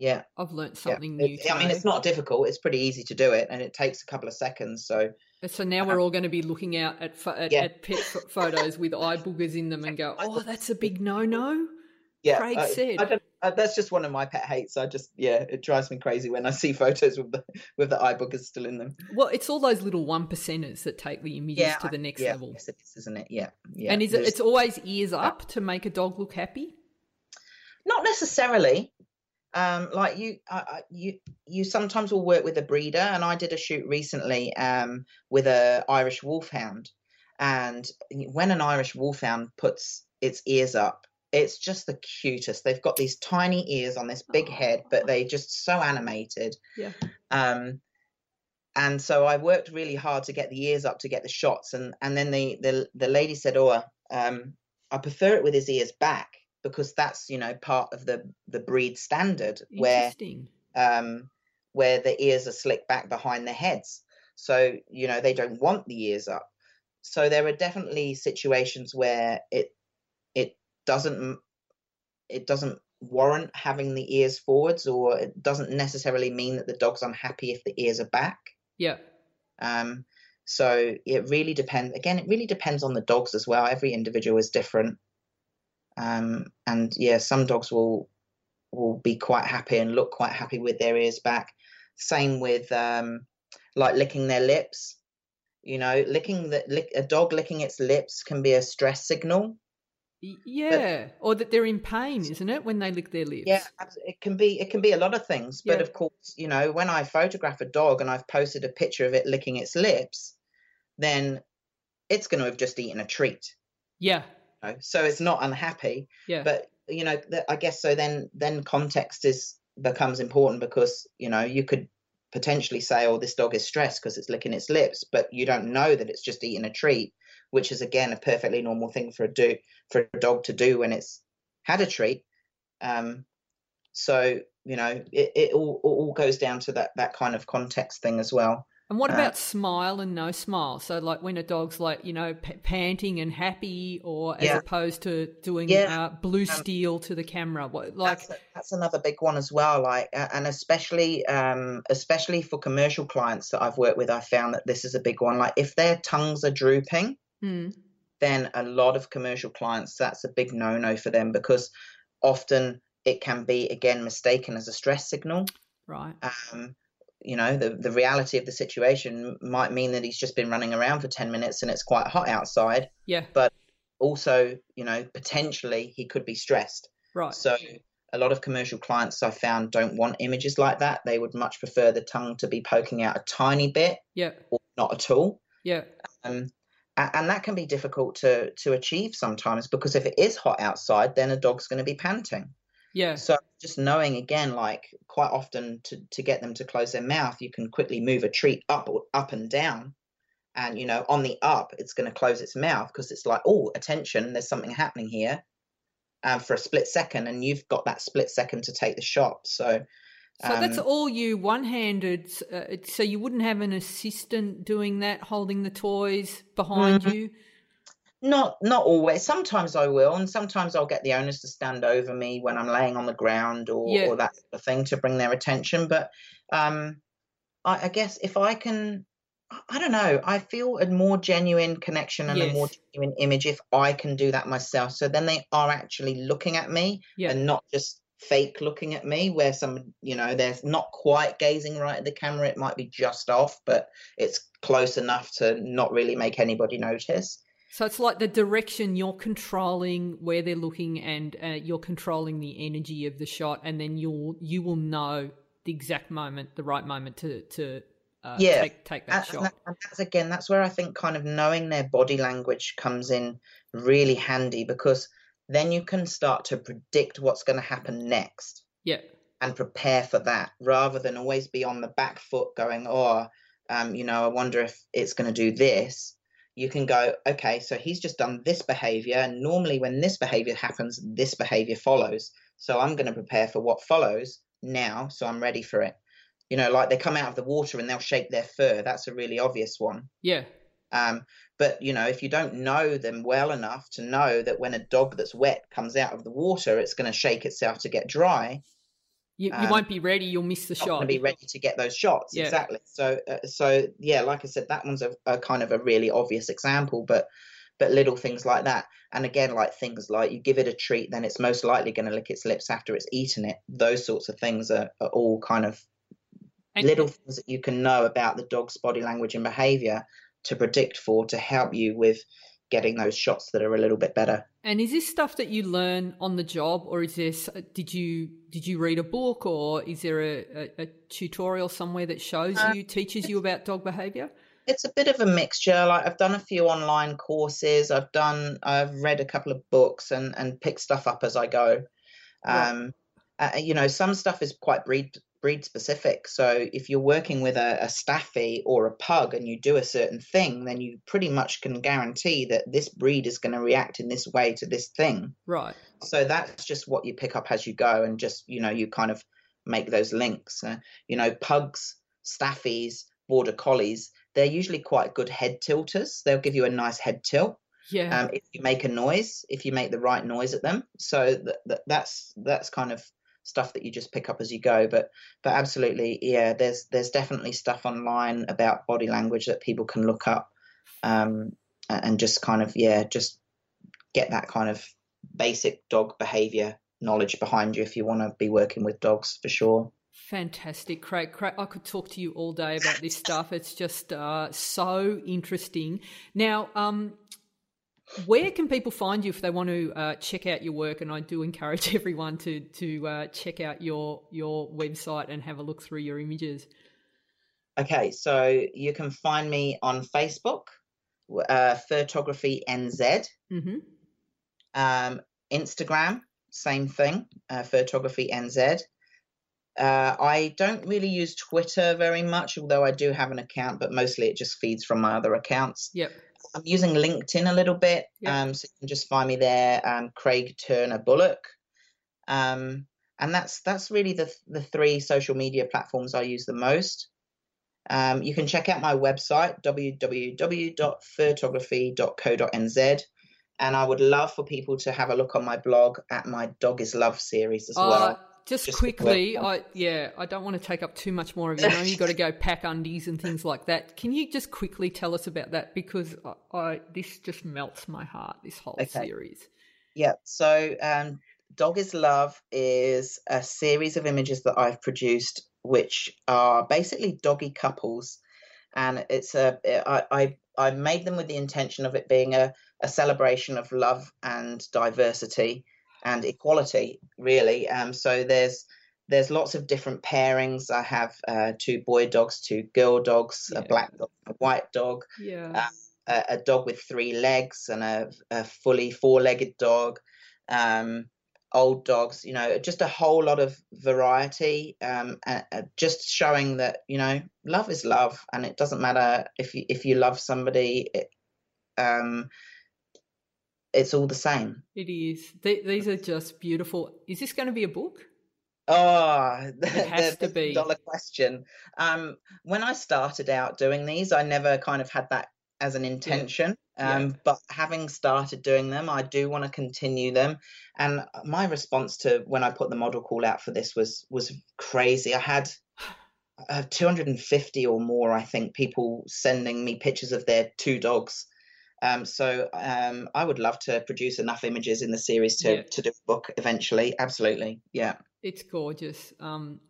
Yeah, I've learned something yeah. new. I mean, it's not difficult. It's pretty easy to do it, and it takes a couple of seconds. So, so now we're all going to be looking out at at, yeah. at pet photos with eye boogers in them and go, "Oh, that's a big no-no." Yeah, Craig uh, said. Uh, that's just one of my pet hates. I just, yeah, it drives me crazy when I see photos with the with the eye boogers still in them. Well, it's all those little one percenters that take the images yeah, to the next yeah, level. Yes, it is, isn't it? Yeah, yeah. And is it? It's always ears up to make a dog look happy. Not necessarily um, like you, uh, you, you sometimes will work with a breeder, and I did a shoot recently um, with a Irish Wolfhound, and when an Irish Wolfhound puts its ears up, it's just the cutest. They've got these tiny ears on this big head, but they're just so animated. Yeah. Um, and so I worked really hard to get the ears up to get the shots, and and then the the the lady said, "Oh, um, I prefer it with his ears back." Because that's you know part of the the breed standard where um where the ears are slicked back behind the heads. So you know they don't want the ears up. So there are definitely situations where it it doesn't it doesn't warrant having the ears forwards or it doesn't necessarily mean that the dog's unhappy if the ears are back. Yeah. Um so it really depends again it really depends on the dogs as well. Every individual is different um, and yeah, some dogs will will be quite happy and look quite happy with their ears back. Same with um, like licking their lips. You know, licking the lick, a dog licking its lips can be a stress signal. Yeah, but, or that they're in pain, isn't it, when they lick their lips? Yeah, it can be. It can be a lot of things. But yeah. of course, you know, when I photograph a dog and I've posted a picture of it licking its lips, then it's going to have just eaten a treat. Yeah, know, so it's not unhappy. Yeah. But you know, I guess so. Then then context is becomes important because you know you could potentially say, "Oh, this dog is stressed because it's licking its lips," but you don't know that it's just eating a treat, which is again a perfectly normal thing for a do for a dog to do when it's had a treat. Um, so you know, it, it all all goes down to that that kind of context thing as well. And what uh, about uh, smile and no smile? So, like when a dog's like, you know, p- panting and happy, or as yeah. opposed to doing yeah. uh, blue um, steel um, to the camera. What, like that's, that's, another big one as well. Like, and especially, um, especially for commercial clients that I've worked with, I found that this is a big one. Like, if their tongues are drooping, mm. then a lot of commercial clients, that's a big no-no for them because often it can be again mistaken as a stress signal. Right. Um, you know the the reality of the situation might mean that he's just been running around for 10 minutes and it's quite hot outside. Yeah. But also you know potentially he could be stressed. Right. So a lot of commercial clients i found don't want images like that. They would much prefer the tongue to be poking out a tiny bit yeah. or not at all. Yeah. Um and that can be difficult to to achieve sometimes because if it is hot outside then a dog's going to be panting Yeah. So just knowing again, like quite often to to get them to close their mouth, you can quickly move a treat up or up and down. And you know, on the up, it's going to close its mouth because it's like, oh, attention, there's something happening here, um, for a split second, and you've got that split second to take the shot. So, so um, that's all you one-handed. Uh, so you wouldn't have an assistant doing that, holding the toys behind mm-hmm. you. Not not always. Sometimes I will, and sometimes I'll get the owners to stand over me when I'm laying on the ground or, yeah. or that sort of thing to bring their attention. But um, I, I, guess if I can, I don't know. I feel a more genuine connection and yes. a more genuine image if I can do that myself. So then they are actually looking at me yeah. and not just fake looking at me where some you know they're not quite gazing right at the camera it might be just off but it's close enough to not really make anybody notice so it's like the direction you're controlling where they're looking, and uh, you're controlling the energy of the shot, and then you'll you will know the exact moment, the right moment to to uh, yeah take, take that shot. That, and that's again, that's where I think kind of knowing their body language comes in really handy because then you can start to predict what's going to happen next. Yeah. And prepare for that rather than always be on the back foot going, oh, um, you know, I wonder if it's going to do this you can go, okay, so he's just done this behavior. And normally, when this behavior happens, this behavior follows. So I'm going to prepare for what follows now. So I'm ready for it. You know, like they come out of the water and they'll shake their fur. That's a really obvious one. Yeah. Um, but you know, if you don't know them well enough to know that when a dog that's wet comes out of the water, it's going to shake itself to get dry, you, you um, won't be ready. You'll miss the shot. Be ready to get those shots. Yeah. Exactly. So, uh, so yeah, like I said, that one's a, a, kind of a really obvious example, but but little things like that, and again, like things like you give it a treat, then it's most likely going to lick its lips after it's eaten it. Those sorts of things are, are all kind of and little things that you can know about the dog's body language and behavior to predict for to help you with getting those shots that are a little bit better. And is this stuff that you learn on the job, or is this did you did you read a book, or is there a, a, a tutorial somewhere that shows uh, you teaches you about dog behavior? It's a bit of a mixture. Like I've done a few online courses, I've done I've read a couple of books and and pick stuff up as I go. Um, uh, you know, some stuff is quite breed breed specific. So if you're working with a, a staffy or a pug and you do a certain thing, then you pretty much can guarantee that this breed is going to react in this way to this thing. Right. So that's just what you pick up as you go, and just you know you kind of make those links. Uh, you know, pugs, staffies, border collies, they're usually quite good head tilters. They'll give you a nice head tilt. Yeah. Um, if you make a noise, if you make the right noise at them, so that, that that's that's kind of stuff that you just pick up as you go. But but absolutely, yeah, there's there's definitely stuff online about body language that people can look up um, and just kind of yeah, just get that kind of basic dog behavior knowledge behind you if you want to be working with dogs for sure. Fantastic, Craig. Craig. I could talk to you all day about this stuff. It's just uh, so interesting. Now, um, where can people find you if they want to uh, check out your work? And I do encourage everyone to to uh, check out your your website and have a look through your images. Okay, so you can find me on Facebook, uh, Furtography NZ, mm-hmm. um, Instagram, same thing, uh, Furtography NZ. Uh, I don't really use Twitter very much, although I do have an account, but mostly it just feeds from my other accounts. Yep. I'm using LinkedIn a little bit, yeah. um, so you can just find me there, um, Craig Turner Bullock, um, and that's that's really the the three social media platforms I use the most. Um, you can check out my website www.furtography.co.nz, and I would love for people to have a look on my blog at my Dog is Love series as uh, well. Just, just quickly, I yeah, I don't want to take up too much more of your time. You've got to go pack undies and things like that. Can you just quickly tell us about that because I, I this just melts my heart. This whole okay. series. Yeah. So, um, Dog is Love is a series of images that I've produced, which are basically doggy couples, and it's a I I, I made them with the intention of it being a a celebration of love and diversity and equality, really. Um, so there's there's lots of different pairings. I have uh, two boy dogs, two girl dogs, yeah. a black dog, a white dog, yeah. uh, a, a, dog with three legs, and a, a fully four-legged dog. Um, old dogs, you know, just a whole lot of variety, um, uh, just showing that you know love is love, and it doesn't matter if you if you love somebody, it, um, it's all the same. It is. these are just beautiful. Is this going to be a book? Oh, the, it has the, to be. dollar question. Um, when I started out doing these, I never kind of had that as an intention. Yeah. Um, yeah. But having started doing them, I do want to continue them. And my response to when I put the model call out for this was was crazy. I had uh, 250 or more, I think, people sending me pictures of their two dogs. Um, so um, I would love to produce enough images in the series to yeah. to do a book eventually. Absolutely, yeah. It's gorgeous. Um,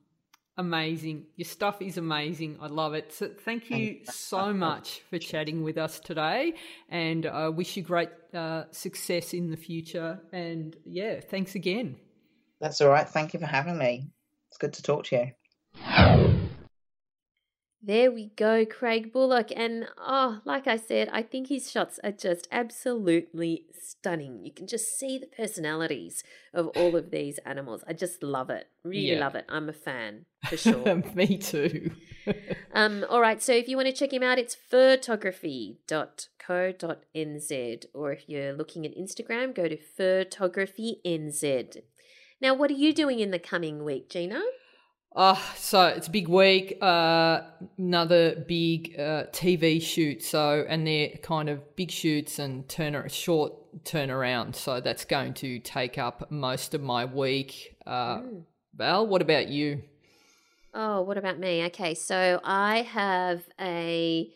amazing. Your stuff is amazing. I love it. So thank you so much for chatting with us today, and I wish you great uh, success in the future. And yeah, thanks again. That's all right. Thank you for having me. It's good to talk to you. There we go, Craig Bullock. And oh, like I said, I think his shots are just absolutely stunning. You can just see the personalities of all of these animals. I just love it. Really yeah. love it. I'm a fan for sure. Me too. um, all right, so if you want to check him out, it's furtography.co.nz. Or if you're looking at Instagram, go to furtographynz. Now, what are you doing in the coming week, Gina? Uh, so it's a big week. Uh, another big uh, TV shoot. So, and they're kind of big shoots and turn a short turnaround. So that's going to take up most of my week. Uh, mm. Val, what about you? Oh, what about me? Okay, so I have a.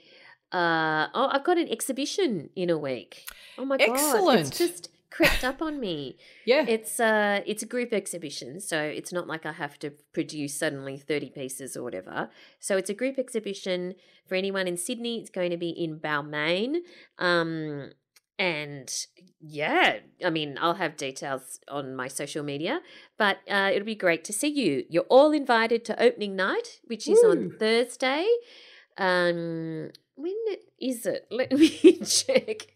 Uh, oh, I've got an exhibition in a week. Oh my Excellent. god! It's just crept up on me. Yeah. It's uh it's a group exhibition, so it's not like I have to produce suddenly 30 pieces or whatever. So it's a group exhibition for anyone in Sydney. It's going to be in Balmain. Um and yeah, I mean, I'll have details on my social media, but uh, it'll be great to see you. You're all invited to opening night, which is Woo. on Thursday. Um, when is it? Let me check.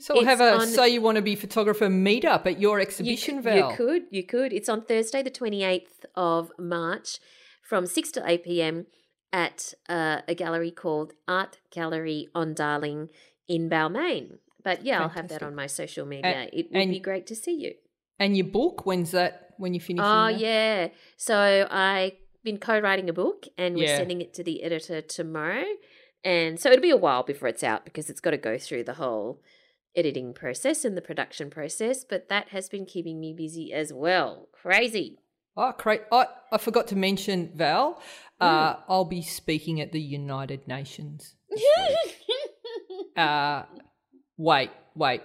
so we'll have a on, so you want to be photographer meetup at your exhibition, you, Val. You could, you could. It's on Thursday, the twenty eighth of March, from six to eight p.m. at uh, a gallery called Art Gallery on Darling in Balmain. But yeah, Fantastic. I'll have that on my social media. And, it would be great to see you. And your book, when's that? When you finish? Oh yeah. So I've been co-writing a book and we're yeah. sending it to the editor tomorrow and so it'll be a while before it's out because it's got to go through the whole editing process and the production process, but that has been keeping me busy as well. Crazy. Oh, great. Oh, I forgot to mention, Val, uh, mm. I'll be speaking at the United Nations. uh, wait, wait.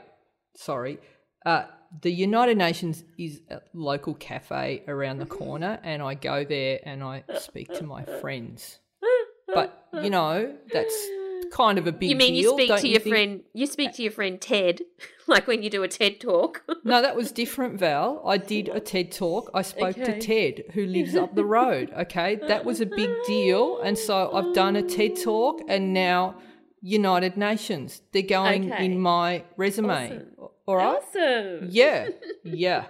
Sorry. Uh, the United Nations is a local cafe around the corner, and I go there and I speak to my friends. You know, that's kind of a big deal. You mean deal, you speak to your think? friend you speak to your friend Ted, like when you do a TED talk? no, that was different, Val. I did a TED talk. I spoke okay. to Ted, who lives up the road. Okay. That was a big deal. And so I've done a TED talk and now United Nations. They're going okay. in my resume. Awesome. All right. Awesome. Yeah. Yeah.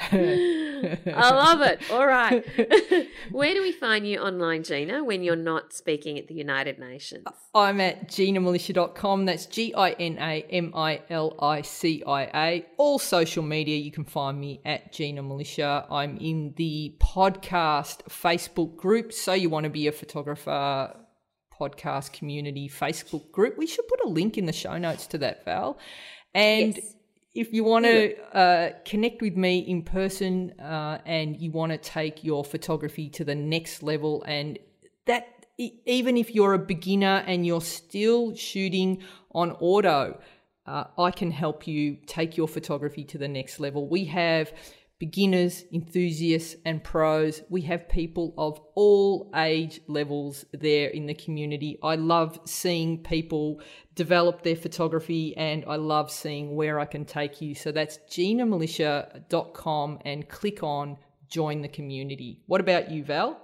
I love it. All right. Where do we find you online, Gina, when you're not speaking at the United Nations? I'm at ginamilicia.com. That's G I N A M I L I C I A. All social media, you can find me at Gina Milicia. I'm in the podcast Facebook group. So you want to be a photographer, podcast community Facebook group. We should put a link in the show notes to that, Val. And yes if you want to uh, connect with me in person uh, and you want to take your photography to the next level, and that even if you're a beginner and you're still shooting on auto, uh, I can help you take your photography to the next level. We have beginners, enthusiasts, and pros. We have people of all age levels there in the community. I love seeing people develop their photography and I love seeing where I can take you. So that's ginamilicia.com and click on join the community. What about you, Val?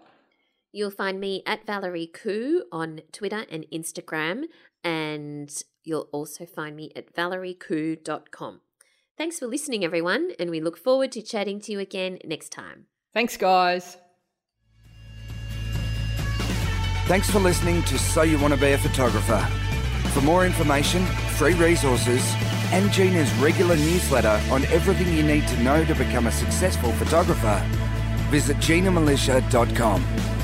You'll find me at Valerie Khoo on Twitter and Instagram, and you'll also find me at valeriekhoo.com. Thanks for listening, everyone, and we look forward to chatting to you again next time. Thanks, guys. Thanks for listening to So You Want to Be a Photographer. For more information, free resources, and Gina's regular newsletter on everything you need to know to become a successful photographer, visit ginamilicia.com.